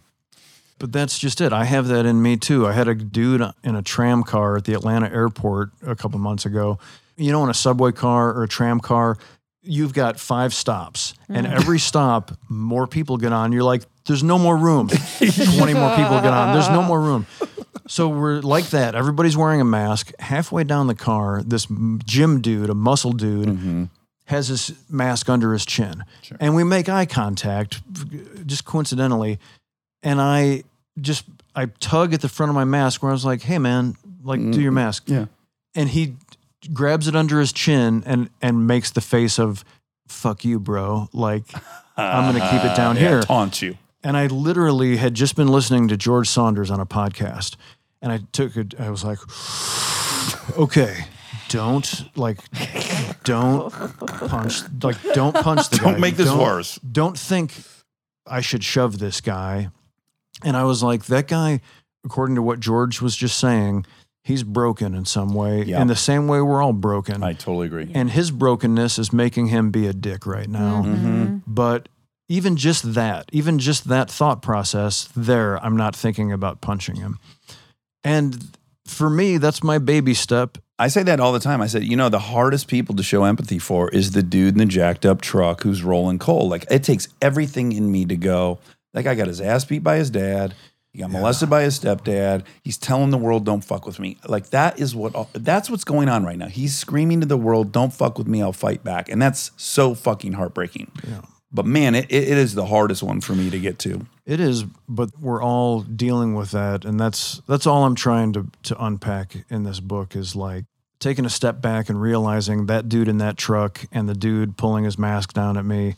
But that's just it. I have that in me too. I had a dude in a tram car at the Atlanta airport a couple months ago. You know, in a subway car or a tram car, you've got five stops, and mm. every stop, more people get on. You're like, there's no more room. 20 more people get on. There's no more room. So we're like that. Everybody's wearing a mask. Halfway down the car, this gym dude, a muscle dude, mm-hmm. has his mask under his chin. And we make eye contact, just coincidentally. and I just I tug at the front of my mask where I was like, "Hey, man, like do mm. your mask." Yeah. and he grabs it under his chin and and makes the face of "fuck you, bro." Like I'm gonna keep it down Yeah, here. Taunt you. And I literally had just been listening to George Saunders on a podcast, and I took it. I was like, "Okay, don't like, don't punch, like, don't punch the guy. Don't make this Don't- worse. Don't think I should shove this guy." And I was like, "That guy, according to what George was just saying, he's broken in some way. Yeah. In the same way we're all broken, I totally agree. and his brokenness is making him be a dick right now." Mm-hmm. But even just that, even just that thought process there, I'm not thinking about punching him. And for me, that's my baby step. I say that all the time. I said, you know, the hardest people to show empathy for is the dude in the jacked up truck who's rolling coal. Like it takes everything in me to go. That guy got his ass beat by his dad. He got molested by his stepdad. He's telling the world, "Don't fuck with me." Like that is what that's what's going on right now. He's screaming to the world, "Don't fuck with me. I'll fight back," and that's so fucking heartbreaking. Yeah. But man, it, it is the hardest one for me to get to. It is, but we're all dealing with that, and that's that's all I'm trying to to unpack in this book is like taking a step back and realizing that dude in that truck and the dude pulling his mask down at me,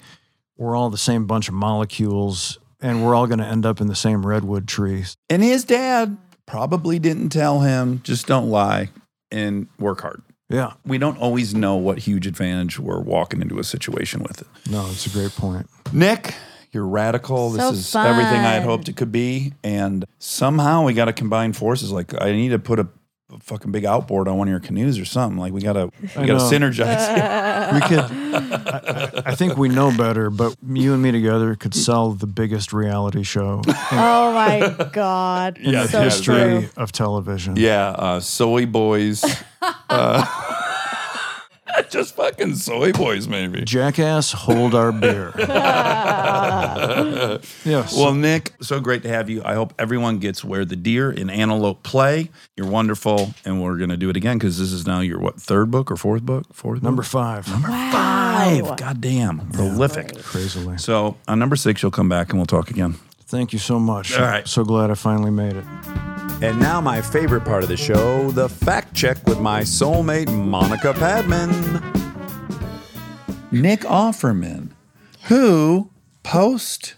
we're all the same bunch of molecules, and we're all going to end up in the same redwood trees. And his dad probably didn't tell him, "Just don't lie and work hard." Yeah, we don't always know what huge advantage we're walking into a situation with it. no, it's a great point. Nick, you're radical. This So is everything I had hoped it could be. And somehow we got to combine forces. Like I need to put a, a fucking big outboard on one of your canoes or something. Like we got to we got to synergize. we could I, I- I think we know better but you and me together could sell the biggest reality show in, Oh my god. in Yeah, the so history true. of television yeah, uh, soy boys. uh, just fucking soy boys, maybe. jackass hold our beer yes Well, Nick, so great to have you. I hope everyone gets where the deer and antelope play. You're wonderful, and we're gonna do it again because this is now your what third book or fourth book? Fourth number book? five five. God damn, prolific. crazily So on number six, you'll come back and we'll talk again. thank you so much All right. so glad i finally made it And now, my favorite part of the show the fact check with my soulmate, Monica Padman. Nick Offerman, who post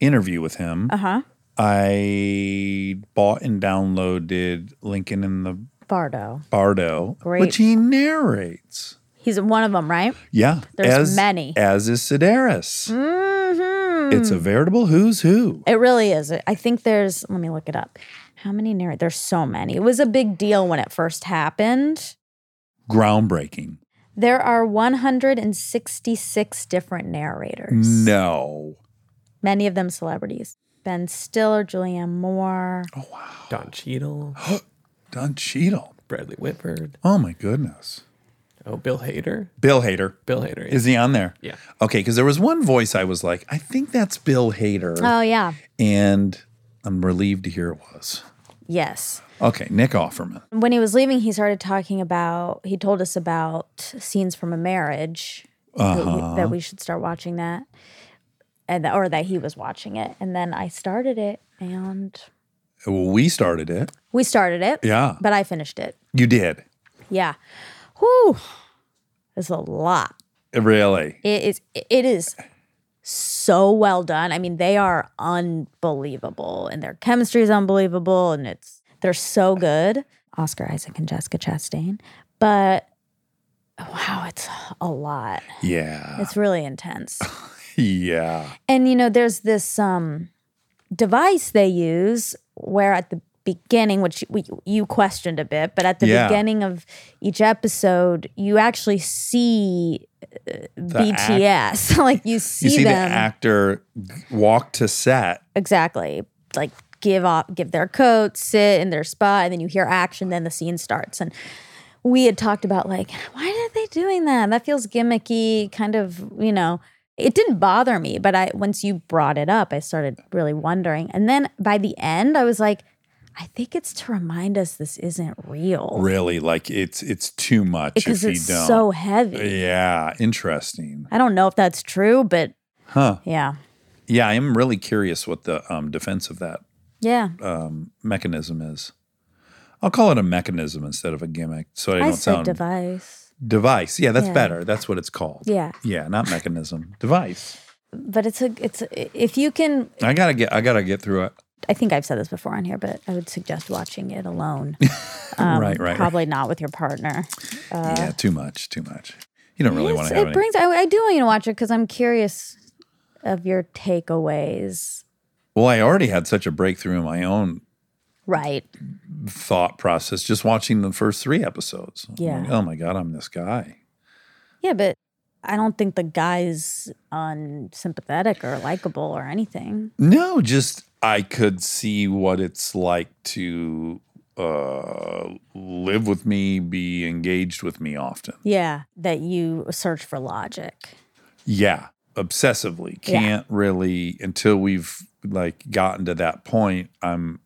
interview with him, Uh huh. I bought and downloaded Lincoln in the Bardo. Bardo, Great. which he narrates. He's one of them, right? Yeah, There's as, many. As is Sedaris. Mm-hmm. It's a veritable who's who. It really is. I think there's. Let me look it up. How many narrate? There's so many. It was a big deal when it first happened. Groundbreaking. There are 166 different narrators. No. Many of them celebrities. Ben Stiller, Julianne Moore. Oh wow. Don Cheadle, Don Cheadle. Bradley Whitford, Oh my goodness. oh Bill Hader, Bill Hader. Bill Hader. yeah. Is he on there? Yeah. Okay, because there was one voice I was like, I think that's Bill Hader. Oh yeah. and I'm relieved to hear it was. Yes. Okay, Nick Offerman. When he was leaving, he started talking about. He told us about scenes from a marriage that, we, Uh-huh. that we should start watching that, and or that he was watching it. And then I started it, and Well, we started it. we started it. Yeah. But I finished it. You did. Yeah. Whew. It's a lot. Really. It is. It is so well done. I mean, they are unbelievable, and their chemistry is unbelievable, and it's they're so good. Oscar Isaac and Jessica Chastain, but wow, it's a lot. Yeah. It's really intense. Yeah. And you know, there's this um device they use where at the beginning, which we, you questioned a bit, but at the Yeah. beginning of each episode, you actually see uh, BTS. like you see, You see the actor walk to set. exactly like give off give their coat, sit in their spot, and then you hear action, then the scene starts. And we had talked about like, why are they doing that? That feels gimmicky, kind of, you know. It didn't bother me, but I once you brought it up, I started really wondering. And then by the end, I was like, I think it's to remind us this isn't real. Really, like it's it's too much Because if it's you don't. so heavy. Yeah, interesting. I don't know if that's true, but Huh. yeah. Yeah, I am really curious what the um, defense of that Yeah. um, mechanism is. I'll call it a mechanism instead of a gimmick, so I I don't said sound device. device. Yeah, that's Yeah. better. That's what it's called. Yeah. yeah, not mechanism, device. But it's a it's a, if you can I gotta get. I gotta get through it. I think I've said this before on here, but I would suggest watching it alone. Um, right, right. Probably not with your partner. yeah, too much, too much. You don't really want to it any. brings. I, I do want you to watch it because I'm curious of your takeaways. well, I already had such a breakthrough in my own Right. thought process just watching the first three episodes. Yeah. like, oh my god, I'm this guy. Yeah, but I don't think the guy's unsympathetic or likable or anything. No, just I could see what it's like to uh, live with me, be engaged with me often. Yeah, that you search for logic. Yeah, obsessively. Can't really until we've like gotten to that point. I'm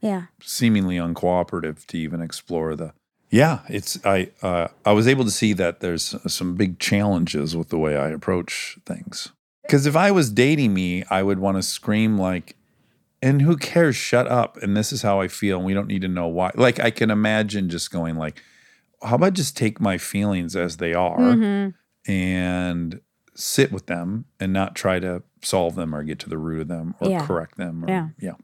Yeah. seemingly uncooperative to even explore the. Yeah, it's I. Uh, I was able to see that there's some big challenges with the way I approach things. Because if I was dating me, I would want to scream like, "And who cares? Shut up!" And this is how I feel, and we don't need to know why. Like I can imagine just going like, "How about just take my feelings as they are Mm-hmm. and sit with them, and not try to solve them or get to the root of them or Yeah. correct them." Or, Yeah. yeah.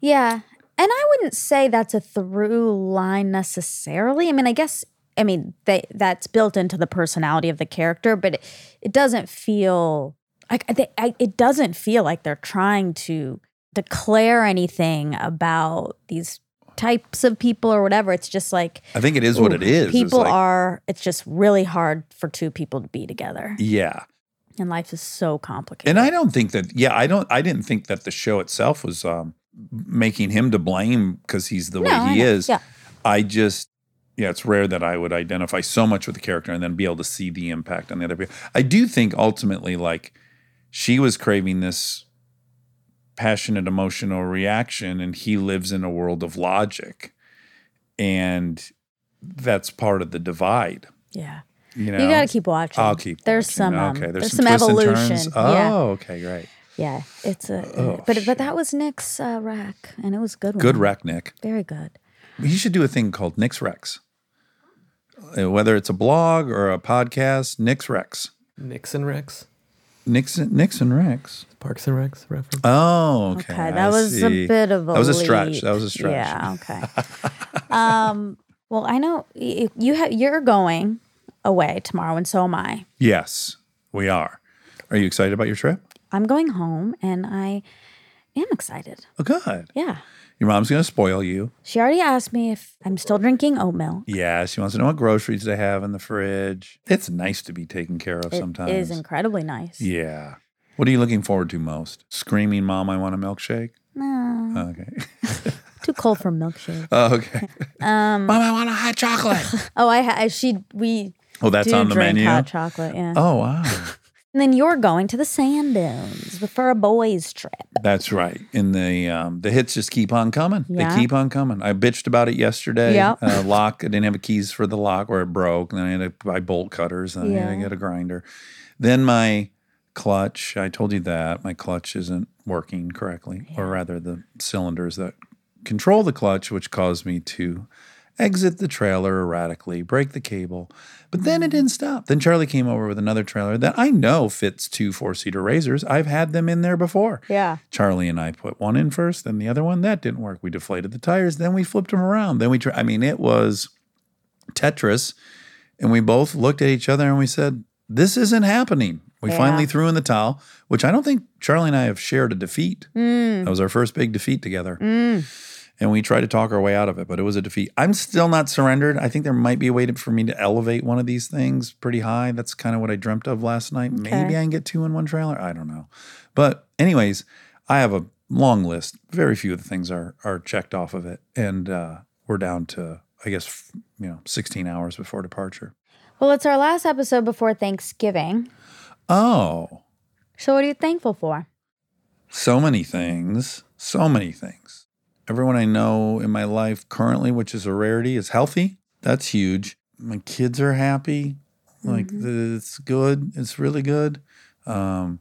Yeah. And I wouldn't say that's a through line necessarily. I mean, I guess I mean they that's built into the personality of the character, but it, it doesn't feel like they, I, it doesn't feel like they're trying to declare anything about these types of people or whatever. It's just like I think it is what ooh, it is. It's People like- are. It's just really hard for two people to be together, Yeah. and life is so complicated. And I don't think that yeah, I don't I didn't think that the show itself was um making him to blame because he's the No, way he is. Yeah. I just yeah, it's rare that I would identify so much with the character and then be able to see the impact on the other people. I do think ultimately like she was craving this passionate emotional reaction and he lives in a world of logic. And that's part of the divide. yeah. You know, You got to keep watching. I'll keep. There's watching. some. Um, okay. there's, some, some, evolution. Oh, Yeah. okay, great. Yeah, it's a. Oh, but but that was Nick's uh, rack, and it was a good. One. Good rec, Nick. Very good. You should do a thing called Nick's Rex. Uh, Whether it's a blog or a podcast, Nick's Rex. Nixon Rex. Nixon, Nixon Rex. Parks and Recs reference. Oh, okay. Okay, I that was see. a bit of a. That was a stretch. leap. That was a stretch. Yeah. Okay. um. Well, I know y- you have. You're going away tomorrow, and so am I. Yes, we are. Are you excited about your trip? I'm going home, and I am excited. Oh, good. Yeah. Your mom's going to spoil you. She already asked me if I'm still drinking oat milk. Yeah, she wants to know what groceries they have in the fridge. It's nice to be taken care of It sometimes. It is incredibly nice. Yeah. What are you looking forward to most? Screaming, Mom, I want a milkshake? No, Okay. too cold for milkshake. oh, okay. Um. Mom, I want a hot chocolate. Oh, I, ha- she we Oh, that's do on the drink menu? hot chocolate. Yeah. Oh, wow. And then you're going to the sand dunes for a boys' trip. That's right. And the um, the hits just keep on coming. Yeah. They keep on coming. I bitched about it yesterday. Yep. Uh, lock. I didn't have the keys for the lock, or it broke. And then I had to buy bolt cutters. And I had to get a grinder. Then my clutch. I told you that my clutch isn't working correctly, or rather, the cylinders that control the clutch, which caused me to exit the trailer erratically, break the cable. But then it didn't stop. Then Charlie came over with another trailer that I know fits two four seater razors. I've had them in there before. Yeah. Charlie and I put one in first, then the other one that didn't work. We deflated the tires, then we flipped them around. Then we tried. I mean, it was Tetris, and we both looked at each other and we said, "This isn't happening." We Yeah. finally threw in the towel, which I don't think Charlie and I have shared a defeat. Mm. That was our first big defeat together. And we tried to talk our way out of it, but it was a defeat. I'm still not surrendered. I think there might be a way to, for me to elevate one of these things pretty high. That's kind of what I dreamt of last night. Maybe I can get two in one trailer. I don't know. But anyways, I have a long list. Very few of the things are are checked off of it, and uh, we're down to I guess you know 16 hours before departure. Well, it's our last episode before Thanksgiving. Oh, So, what are you thankful for? so many things. So many things. Everyone I know in my life currently, which is a rarity, is healthy. That's huge. My kids are happy. Like Mm-hmm. it's good. It's really good. Um,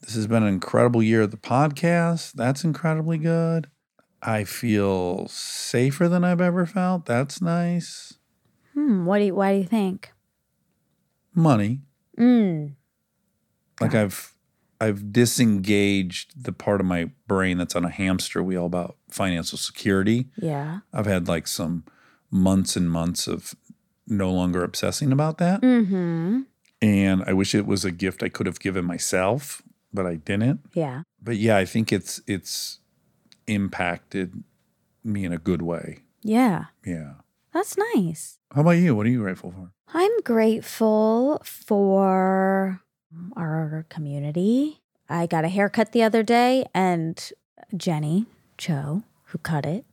This has been an incredible year of the podcast. That's incredibly good. I feel safer than I've ever felt. That's nice. Hmm, what do you, why do you think? Money. Mm. Like I've I've disengaged the part of my brain that's on a hamster wheel about financial security. Yeah. I've had like some months and months of no longer obsessing about that. Mm-hmm. And I wish it was a gift I could have given myself, but I didn't. Yeah. But yeah, I think it's it's impacted me in a good way. Yeah. Yeah. That's nice. How about you? What are you grateful for? I'm grateful for our community. I got a haircut the other day, and Jenny Cho, who cut it,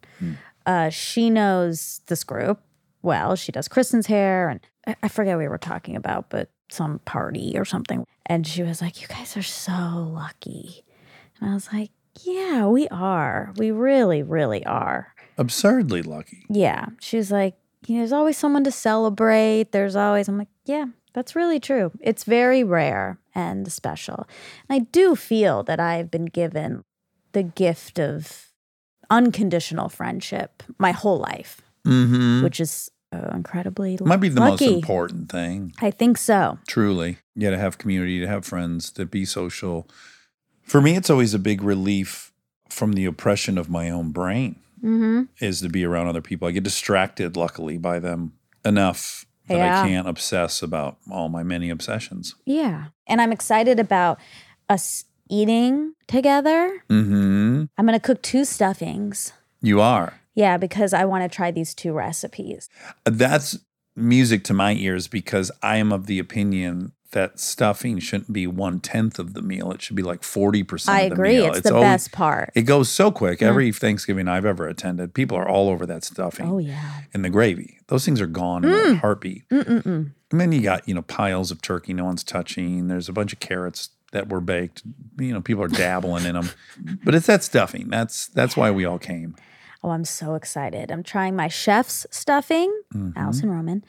uh, she knows this group well. She does Kristen's hair, and I- I forget what we were talking about, but some party or something. And she was like, You guys are so lucky. And I was like, Yeah, we are. We really, really are. Absurdly lucky. Yeah. She was like, "Yeah, there's always someone to celebrate. There's always, I'm like, yeah, that's really true. It's very rare and special. And I do feel that I've been given the gift of unconditional friendship my whole life, Mm-hmm. which is uh, incredibly Might be the most important thing. I think so. Truly. Yeah, to have community, to have friends, to be social. For me, it's always a big relief from the oppression of my own brain Mm-hmm. is to be around other people. I get distracted, luckily, by them enough that Yeah. I can't obsess about all my many obsessions. Yeah. And I'm excited about us eating together. Mm-hmm. I'm going to cook two stuffings. You are. Yeah, because I want to try these two recipes. That's music to my ears because I am of the opinion that stuffing shouldn't be one tenth of the meal. It should be like forty percent. I of the agree. Meal. It's, the always- best part. It goes so quick. Every Thanksgiving I've ever attended, people are all over that stuffing oh, yeah. and the gravy. Those things are gone in a heartbeat. Mm-mm-mm. And then you got you know piles of turkey no one's touching. There's a bunch of carrots that were baked. You know people are dabbling in them, but it's that stuffing. That's that's why we all came. Oh, I'm so excited. I'm trying my chef's stuffing, Mhm. Alison Roman,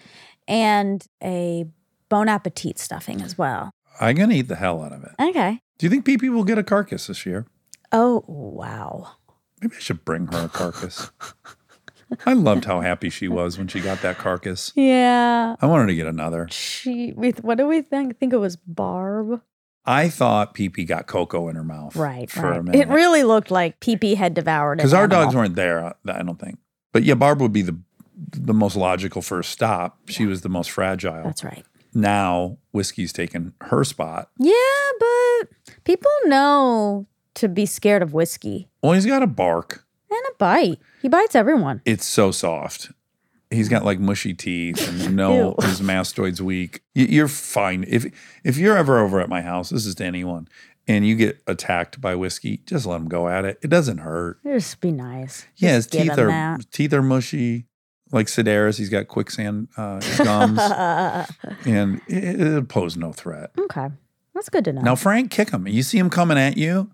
and a Bon Appetit stuffing as well. I'm gonna eat the hell out of it. Okay. Do you think PP will get a carcass this year? Oh, wow. Maybe I should bring her a carcass. I loved how happy she was when she got that carcass. Yeah. I wanted to get another. She, what do we think? I think it was Barb. I thought PP got cocoa in her mouth. Right. For a minute. It really looked like PP had devoured it. Because our dogs weren't there, uh, I don't think. But yeah, Barb would be the the most logical first stop. She was the most fragile. That's right. now whiskey's taken her spot. Yeah, but people know to be scared of whiskey Well, he's got a bark. and a bite. He bites everyone. It's so soft. He's got like mushy teeth and no, Ew. his mastoid's weak. You're fine. If if you're ever over at my house, this is to anyone, and you get attacked by whiskey, just let him go at it. It doesn't hurt. Just be nice. Yeah, his Just teeth are that. teeth are mushy. Like Sedaris, he's got quicksand uh, gums, and it, it pose no threat. okay. That's good to know. Now, Frank, kick him. You see him coming at you,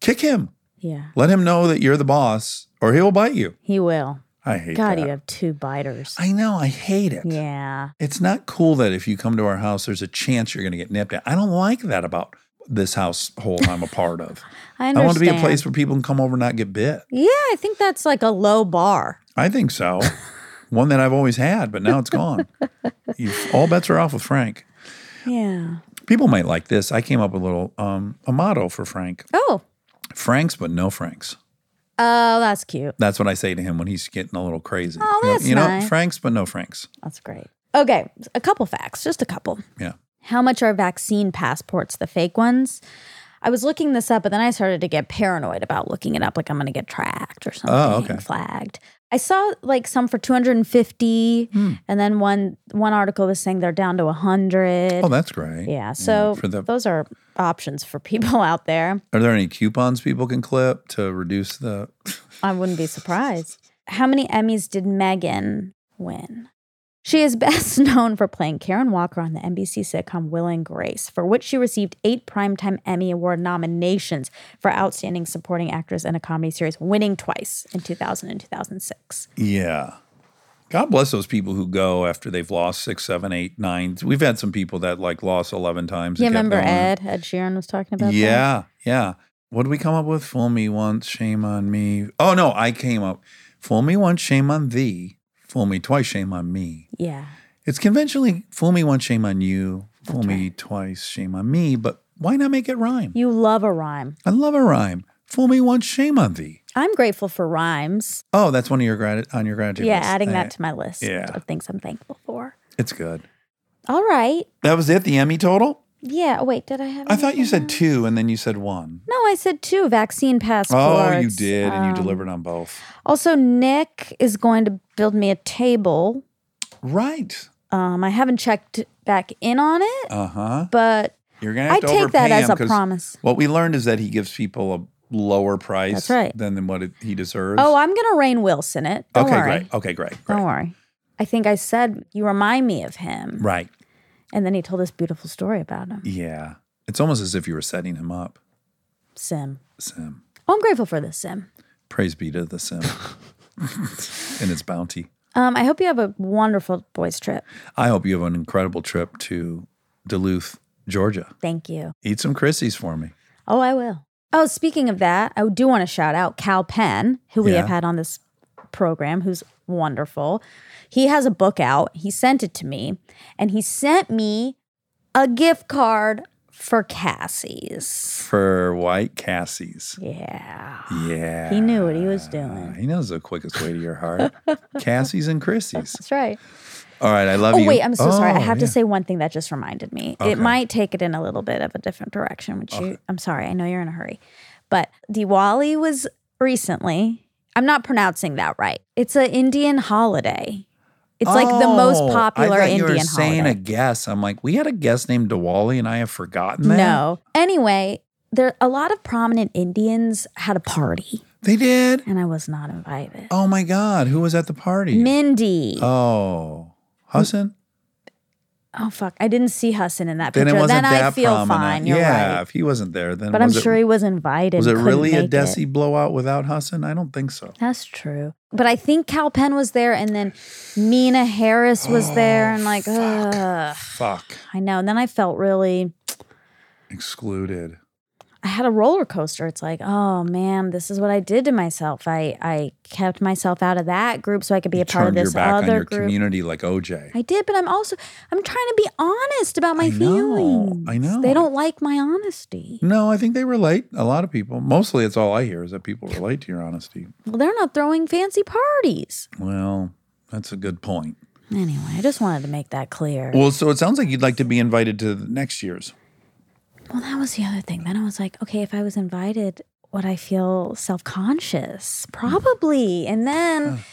kick him. Yeah, Let him know that you're the boss, or he'll bite you. he will. I hate God, that. you have two biters. I know. I hate it. yeah. It's not cool that if you come to our house, there's a chance you're going to get nipped at. I don't like that about this household I'm a part of. I I want to be a place where people can come over and not get bit. Yeah, I think that's like a low bar. I think so. One that I've always had, but now it's gone. All bets are off with Frank. Yeah. People might like this. I came up with a little um, a motto for Frank: Oh. Franks, but no Franks. Oh, that's cute. That's what I say to him when he's getting a little crazy. Oh, You know- that's you know, nice. Franks, but no Franks. That's great. Okay, a couple facts, just a couple. Yeah. How much are vaccine passports, the fake ones? I was looking this up, but then I started to get paranoid about looking it up, like I'm going to get tracked or oh, something, Oh, okay. flagged. I saw like some for 250, Hmm. and then one one article was saying they're down to 100. Oh, that's great. yeah, so for the- those are options for people out there. Are there any coupons people can clip to reduce the? I wouldn't be surprised. How many Emmys did Megan win? She is best known for playing Karen Walker on the NBC sitcom Will and Grace, for which she received eight Primetime Emmy Award nominations for Outstanding Supporting Actress in a Comedy Series, winning twice in 2000 and 2006. Yeah, God bless those people who go after they've lost six, seven, eight, nine. We've had some people that like lost 11 times. Kept remember. Ed? Ed Sheeran was talking about that. Yeah, yeah. What did we come up with? Fool me once, shame on me. Oh, no, I came up. Fool me once, shame on thee. Fool me twice, shame on me. Yeah. It's conventionally fool me once, shame on you. Fool me twice, shame on me. But why not make it rhyme? You love a rhyme. I love a rhyme. Fool me once, shame on thee. I'm grateful for rhymes. Oh, that's one of your grat- on your gratitude Yeah, list. adding Eh, that to my list yeah. of things I'm thankful for. It's good. All right. That was it. The Emmy total. Yeah. oh, Wait, did I have? I thought you said two, and then you said one. No, I said two vaccine passports. Oh, you did, and you Um, delivered on both. Also, Nick is going to build me a table. Right. Um, I haven't checked back in on it, Uh huh. but You're gonna have I take that as a promise. What we learned is that he gives people a lower price That's right. than, than what it, he deserves. Oh, I'm gonna Rainn Wilson it. Don't okay, worry. great. Okay, great. great. Don't worry. I think I said you remind me of him, Right. And then he told this beautiful story about him. Yeah. It's almost as if you were setting him up, Sim. Sim. Oh, I'm grateful for this, Sim. Praise be to the Sim and its bounty. Um, I hope you have a wonderful boys trip. I hope you have an incredible trip to Duluth, Georgia. Thank you. Eat some Chrissy's for me. Oh, I will. Oh, speaking of that, I do want to shout out Kal Penn, who we Yeah. have had on this program, who's wonderful. He has a book out. He sent it to me, and he sent me a gift card for Cassie's. For White Castle's. Yeah. Yeah. He knew what he was doing. He knows the quickest way to your heart. Cassie's and Chrissy's. That's right. All right, I love you. Oh, you. wait, I'm so sorry. I Oh, have to say one thing that just reminded me. Okay. It might take it in a little bit of a different direction, which you, I'm sorry. I know you're in a hurry. But Diwali was recently, I'm not pronouncing that right. It's an Indian holiday. It's like the most Oh, popular I thought you Indian were saying holiday. a guess. I'm like, we had a guest named Diwali, and I have forgotten that. No. Anyway, there a lot of prominent Indians had a party, they did. and I was not invited. Oh my God, who was at the party? Mindy. Oh, Hasan. Oh fuck! I didn't see Hasan in that Then picture. it wasn't then that I feel prominent. fine. You're yeah, right. if he wasn't there, then But I'm was it- sure he was invited. Was it really a make it. Desi blowout without Hasan? I don't think so. That's true. But I think Kal Penn was there, and then Meena Harris was oh, there, and like, ugh, Fuck. I know. And then I felt really, Excluded. I had a roller coaster. It's like, oh man, this is what I did to myself. I I kept myself out of that group so I could be You a part of turned your this back on other your group. community like OJ. I did, but I'm also I'm trying to be honest about my I feelings. I know. They don't like my honesty. no, I think they relate. A lot of people. Mostly, it's all I hear is that people relate to your honesty. Well, they're not throwing fancy parties. Well, that's a good point. Anyway, I just wanted to make that clear. Well, so it sounds like you'd like to be invited to next year's. Well, that was the other thing. Then I was like, okay, if I was invited, would I feel self conscious? Mm. Probably. And then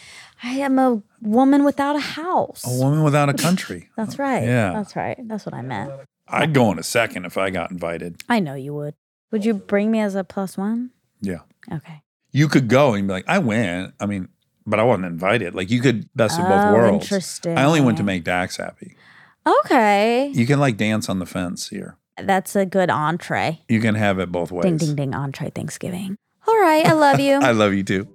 I am a woman without a house. A woman without a country. That's right. Yeah. That's right. That's what I meant. I'd go in a second if I got invited. I know you would. Would you bring me as a plus one? Yeah. Okay. You could go and be like, I went. I mean, but I wasn't invited. Like you could best of both Oh, worlds. interesting. I only went to make Dax happy. Okay. You can like dance on the fence here. That's a good entree. You can have it both ways. Ding, ding, ding. Entree Thanksgiving. All right. I love you. I love you too.